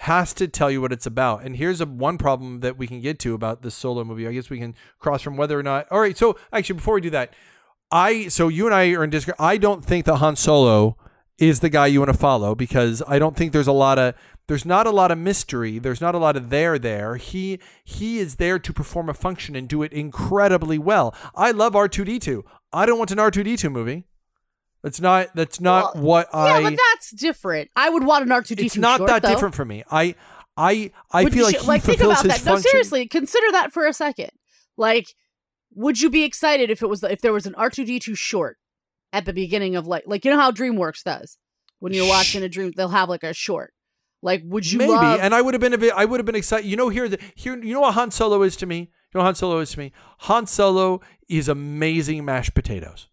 Has to tell you what it's about. And here's a one problem that we can get to about this solo movie. I guess we can cross from whether or not. All right. So actually, before we do that, I so you and I are in disagreement. I don't think that Han Solo is the guy you want to follow because I don't think there's a lot of there's not a lot of mystery. There's not a lot of there there. He he is there to perform a function and do it incredibly well. I love R2D2. I don't want an R2D2 movie. That's not that's not Well, what I yeah, but that's different. I would want an R two D two. It's not that though. different for me. I I I Would feel you- like he think about that. No, seriously, consider that for a second. Like, would you be excited if it was if there was an R two D two short at the beginning of like like you know how DreamWorks does when you're watching a dream they'll have like a short. Like, would you Maybe, love? and I would have been a bit. I would have been excited. You know, here, the, here, you know what Han Solo is to me. You know what Han Solo is to me. Han Solo is amazing mashed potatoes.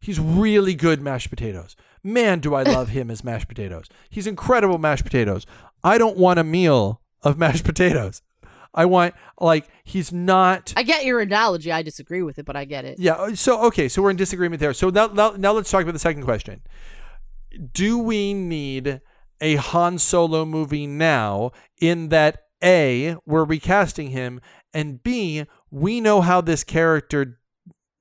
He's really good mashed potatoes. Man, do I love him as mashed potatoes. He's incredible mashed potatoes. I don't want a meal of mashed potatoes. I want like he's not. I get your analogy. I disagree with it, but I get it. Yeah. Uh, so okay. So we're in disagreement there. So now, now, now let's talk about the second question. Do we need a Han Solo movie now? In that a we're recasting him, and b we know how this character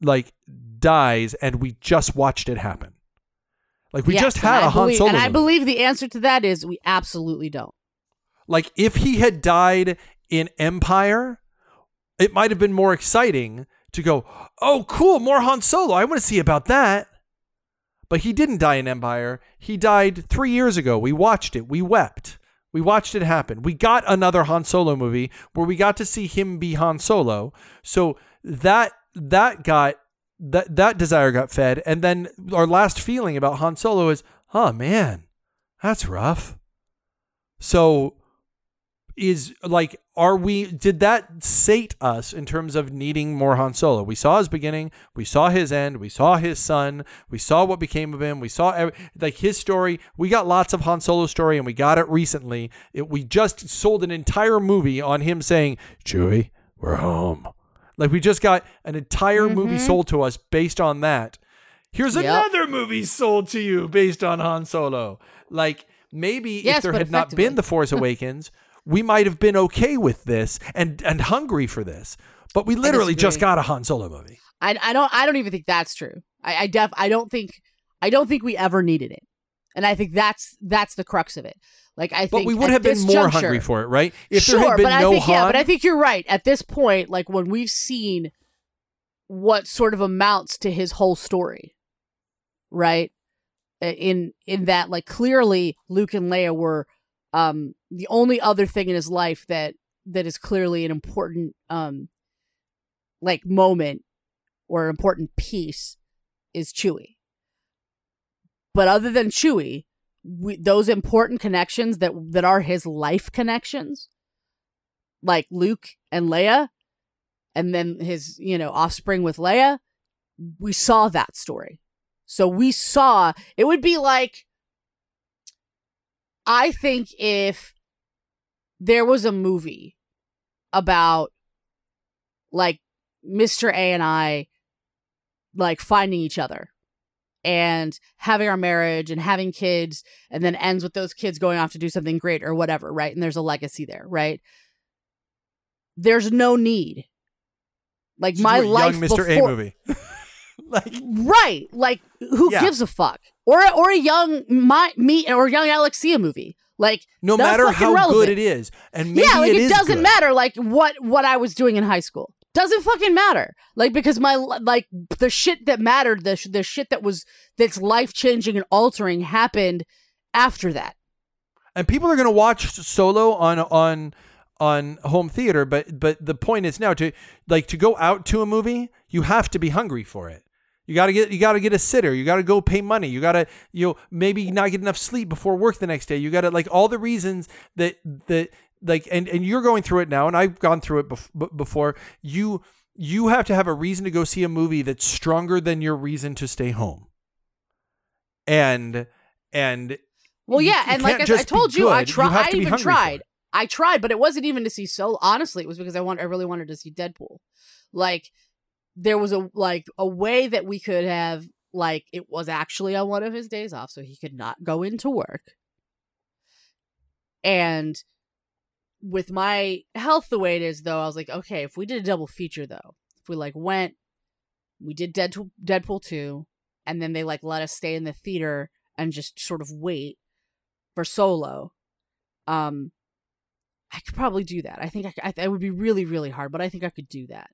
like dies and we just watched it happen. Like we Yes, just had a Han believe- Solo. And I movie. believe the answer to that is we absolutely don't. like if he had died in Empire, it might have been more exciting to go, "Oh, cool, more Han Solo. I want to see about that." But he didn't die in Empire. He died 3 years ago. We watched it. We wept. We watched it happen. We got another Han Solo movie where we got to see him be Han Solo. So that that got that that desire got fed and then our last feeling about Han Solo is, "Oh man, that's rough." So is like are we did that sate us in terms of needing more Han Solo? We saw his beginning, we saw his end, we saw his son, we saw what became of him, we saw every, like his story. We got lots of Han Solo story and we got it recently. It, we just sold an entire movie on him saying, "Chewie, we're home." Like we just got an entire movie mm-hmm. sold to us based on that. Here's Yep. another movie sold to you based on Han Solo. Like maybe if there had not been. The Force Awakens, we might have been okay with this and and hungry for this. But we literally just got a Han Solo movie. I, I don't I don't even think that's true. I, I def I don't think I don't think we ever needed it, and I think that's that's the crux of it. Like I think, But we would have been more juncture- hungry for it, right? If sure, there had been but no I think Han, yeah, but I think you're right. At this point, like when we've seen what sort of amounts to his whole story, right? In in that, like clearly, Luke and Leia were um the only other thing in his life that that is clearly an important um like moment or an important piece is Chewie. But other than Chewie, we, those important connections that that are his life connections, like Luke and Leia, and then his you know offspring with Leia, we saw that story. So we saw it would be like I think if there was a movie about like Mr. A and I like finding each other and having our marriage and having kids and then ends with those kids going off to do something great or whatever, right? And there's a legacy there, right? There's no need. Like my life Mr. before, A movie. like right? Like who Yeah. gives a fuck? Or or a young my me or young Alexia movie. Like no matter how relevant. good it is, and maybe yeah, like it doesn't good. matter like what what I was doing in high school. Doesn't fucking matter. Like because my like the shit that mattered, the the shit that was that's life changing and altering happened after that. and people are going to watch Solo on on on home theater. But but the point is now to like to go out to a movie, you have to be hungry for it. You got to get you got to get a sitter. You got to go pay money. You got to you know maybe not get enough sleep before work the next day. You got to like all the reasons that that like and and you're going through it now, and I've gone through it bef- before. You you have to have a reason to go see a movie that's stronger than your reason to stay home. And and Well, yeah, you and like I, I told you, I. Tried. I even tried. I tried, but it wasn't even to see So Honestly, it was because I want. I really wanted to see Deadpool. Like there was a like a way that we could have like it was actually on one of his days off, so he could not go into work. And with my health the way it is, though, I was like, okay, if we did a double feature, though, if we like went, we did Deadpool, Deadpool two, and then they like let us stay in the theater and just sort of wait for Solo. Um, I could probably do that. I think I, could- I it would be really really hard, but I think I could do that.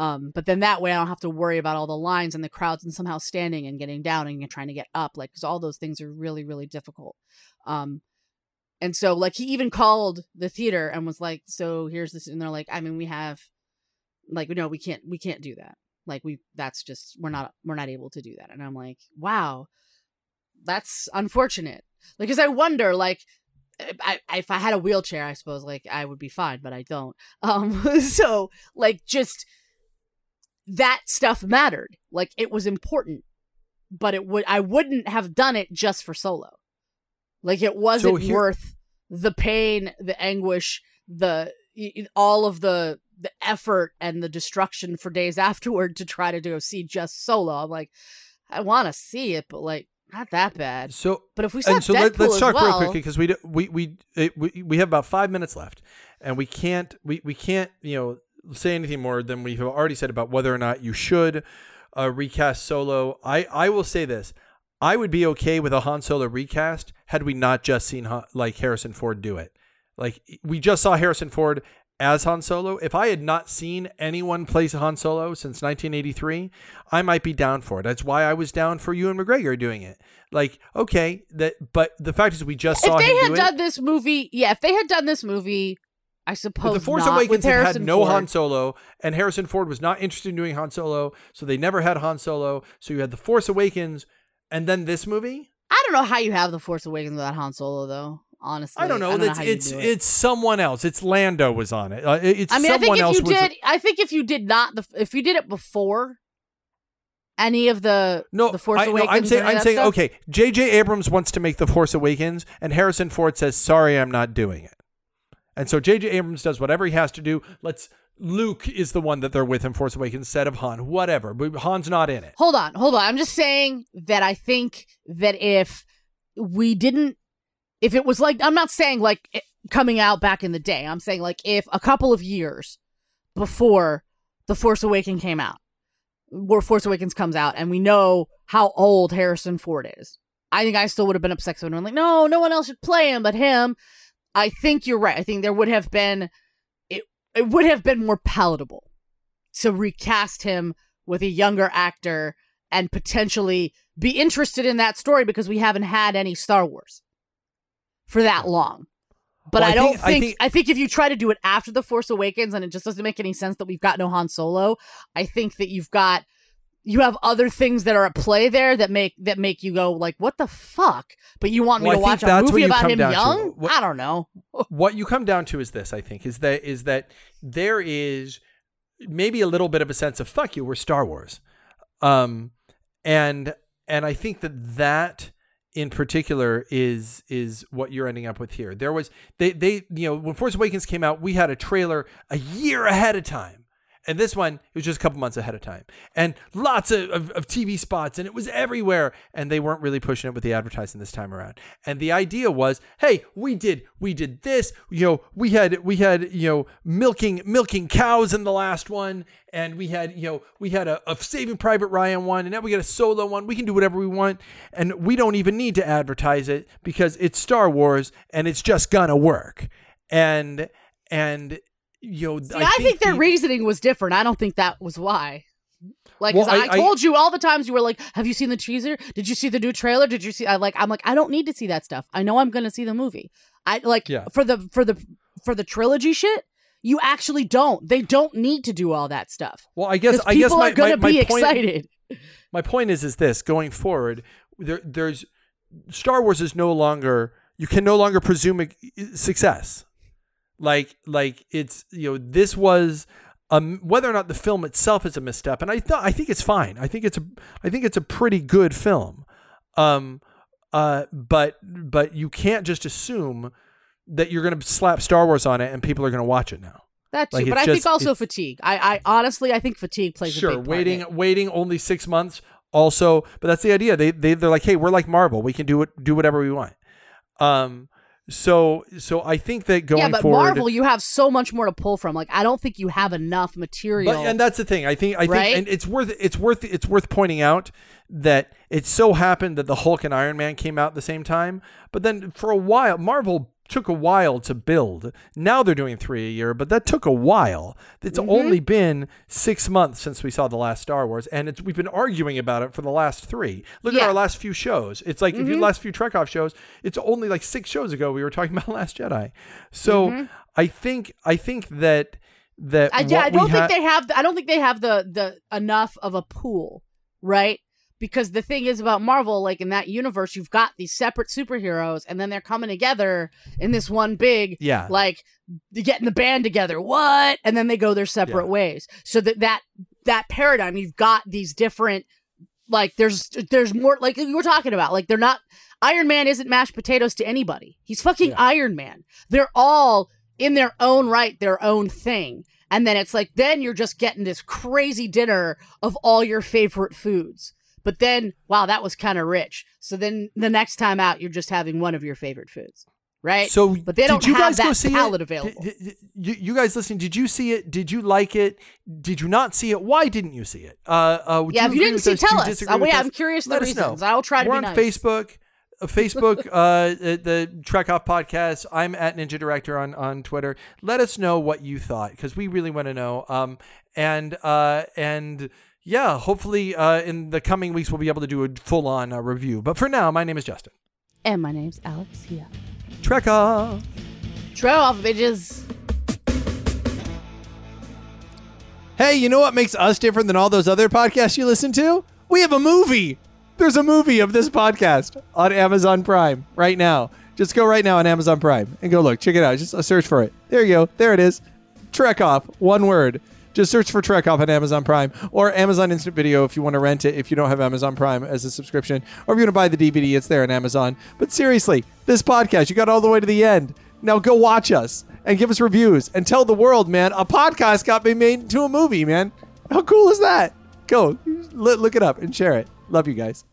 Um, but then that way I don't have to worry about all the lines and the crowds and somehow standing and getting down and trying to get up, like because all those things are really really difficult. Um, and so like he even called the theater and was like, "So here's this," and they're like, "I mean, we have, like, no, we can't, we can't do that. Like, we that's just we're not we're not able to do that." And I'm like, "Wow, that's unfortunate." Like, because I wonder, like, I, if I had a wheelchair, I suppose like I would be fine, but I don't. Um, so like just that stuff mattered. Like it was important, but it would I wouldn't have done it just for solo. Like it wasn't here- worth the pain, the anguish, the all of the the effort and the destruction for days afterward to try to go see just solo. I'm like, I want to see it, but like not that bad. so But if we and so Deadpool let, us talk real well, quickly because we we we, it, we we have about five minutes left, and we can't we, we can't you know say anything more than we've already said about whether or not you should uh, recast Solo. I I will say this: I would be okay with a Han Solo recast had we not just seen Han, like Harrison Ford do it. Like we just saw Harrison Ford as Han Solo. If I had not seen anyone play Han Solo since 1983, I might be down for it. That's why I was down for Ewan McGregor doing it. Like, okay, that but the fact is we just saw if they had do done it. this movie, yeah, if they had done this movie, I But suppose the Force not Awakens had, had no Ford. Han Solo, and Harrison Ford was not interested in doing Han Solo, so they never had Han Solo. So you had the Force Awakens, and then this movie. I don't know how you have the Force Awakens without Han Solo, though. Honestly, I don't know. It's how you it's do it. it's someone else. It's Lando was on it. Uh, it's I mean, I think if you did, I think if you did not, the if you did it before any of the no, the Force I, no, Awakens, I'm saying, I'm saying, stuff, okay. J.J. Abrams wants to make the Force Awakens, and Harrison Ford says, "Sorry, I'm not doing it." And so J.J. Abrams does whatever he has to do. Let's. Luke is the one that they're with in Force Awakens instead of Han. Whatever, but Han's not in it. Hold on, hold on. I'm just saying that I think that if we didn't, if it was like, I'm not saying like it, coming out back in the day. I'm saying like if a couple of years before the Force Awakens came out, where Force Awakens comes out, and we know how old Harrison Ford is. I think I still would have been upset. So I'm like, no, no one else should play him but him. I think you're right. I think there would have been it. It would have been more palatable to recast him with a younger actor and potentially be interested in that story because we haven't had any Star Wars for that long. But Well, I I, don't think- think, I think- I think if you try to do it after the Force Awakens and it just doesn't make any sense that we've got no Han Solo, I think that you've got you have other things that are at play there that make that make you go like what the fuck? But you want me Well, to watch a movie about him young? What- i don't know. what you come down to is this i think is that is that there is maybe a little bit of a sense of fuck you we're star wars. Um and and i think that that in particular is is what you're ending up with here. There was they they you know when force awakens came out we had a trailer a year ahead of time and this one, it was just a couple months ahead of time. And lots of, of, of TV spots, and it was everywhere. And they weren't really pushing it with the advertising this time around. And the idea was, hey, we did we did this. You know, we had we had, you know, milking milking cows in the last one, and we had, you know, we had a, a saving Private Ryan one, and now we got a solo one. We can do whatever we want. And we don't even need to advertise it because it's Star Wars and it's just gonna work. And and know, See, I, think, their the- reasoning was different. I don't think that was why. Like Well, I, I- I- told you all the times you were like have you seen the teaser? Did you see the new trailer? Did you see i like i'm like i don't need to see that stuff. I know i'm gonna see the movie. I like Yeah. for the for the for the trilogy shit you actually don't. They don't need to do all that stuff. Well, I guess I people guess my, are gonna my, my be point, excited. My point is is this going forward, there there's Star Wars is no longer you can no longer presume success. Like like it's you know this was um whether or not the film itself is a misstep, and I thought I think it's fine. I think it's a I think it's a pretty good film. Um uh but but you can't just assume that you're going to slap Star Wars on it and people are going to watch it now. that too like, but it's i think also fatigue i i honestly i think fatigue plays a sure big part waiting it. waiting only six months also but that's the idea they, they they're like hey we're like marvel we can do it do whatever we want um so so i think that going yeah but forward marvel you have so much more to pull from. Like i don't think you have enough material. But and that's the thing. I think i think Right? and it's worth it's worth it's worth pointing out that it so happened that the hulk and iron man came out at the same time. But then for a while marvel took a while to build now they're doing three a year but that took a while it's Mm-hmm. only been six months since we saw the last star wars and it's we've been arguing about it for the last three look at Yeah. Mm-hmm. our last few shows it's like if you last few trek off shows it's only like six shows ago we were talking about last jedi so i think i think that that Mm-hmm. I, yeah, I don't think ha- they have. I don't think they have the the enough of a pool, right? Because the thing is about Marvel, like in that universe, you've got these separate superheroes, and then they're coming together in this one big, Yeah. like getting the band together. What? And then they go their separate Yeah. ways. So that that that paradigm, you've got these different, like there's there's more like you were talking about, like they're not. Iron Man isn't mashed potatoes to anybody. He's fucking Yeah. Iron Man. They're all in their own right, their own thing. And then it's like, then you're just getting this crazy dinner of all your favorite foods. But then, wow, that was kind of rich. So then the next time out, you're just having one of your favorite foods. right? So, but they did don't you have guys go that see palette it? available. Did- did- you, you guys listening? Did you see it? Did you like it? Did you not see it? Why didn't you see it? Uh, uh, yeah, if you didn't see, us? Tell us. Uh, yeah. I'm curious the us know. reasons. I'll try to We're be on nice. Facebook. uh, Facebook, uh, the the Trek Off podcast. I'm at Ninja Director on on Twitter. Let us know what you thought because we really want to know. Um, and uh, and yeah, hopefully, uh, in the coming weeks we'll be able to do a full on uh, review. But for now, my name is Justin. And my name's Alexia. Trek Off. Trail off, bitches. Hey, you know what makes us different than all those other podcasts you listen to? We have a movie. There's a movie of this podcast on Amazon Prime right now. Just go right now on Amazon Prime and go look. Check it out. Just search for it. There you go. There it is. Trek Off, one word. Just search for Trek Off on Amazon Prime or Amazon Instant Video if you want to rent it if you don't have Amazon Prime as a subscription. Or if you want to buy the DVD, it's there on Amazon. But seriously, this podcast, you got all the way to the end. Now go watch us and give us reviews and tell the world, man, a podcast got me made into a movie, man. How cool is that? Go look look it up and share it. Love you guys.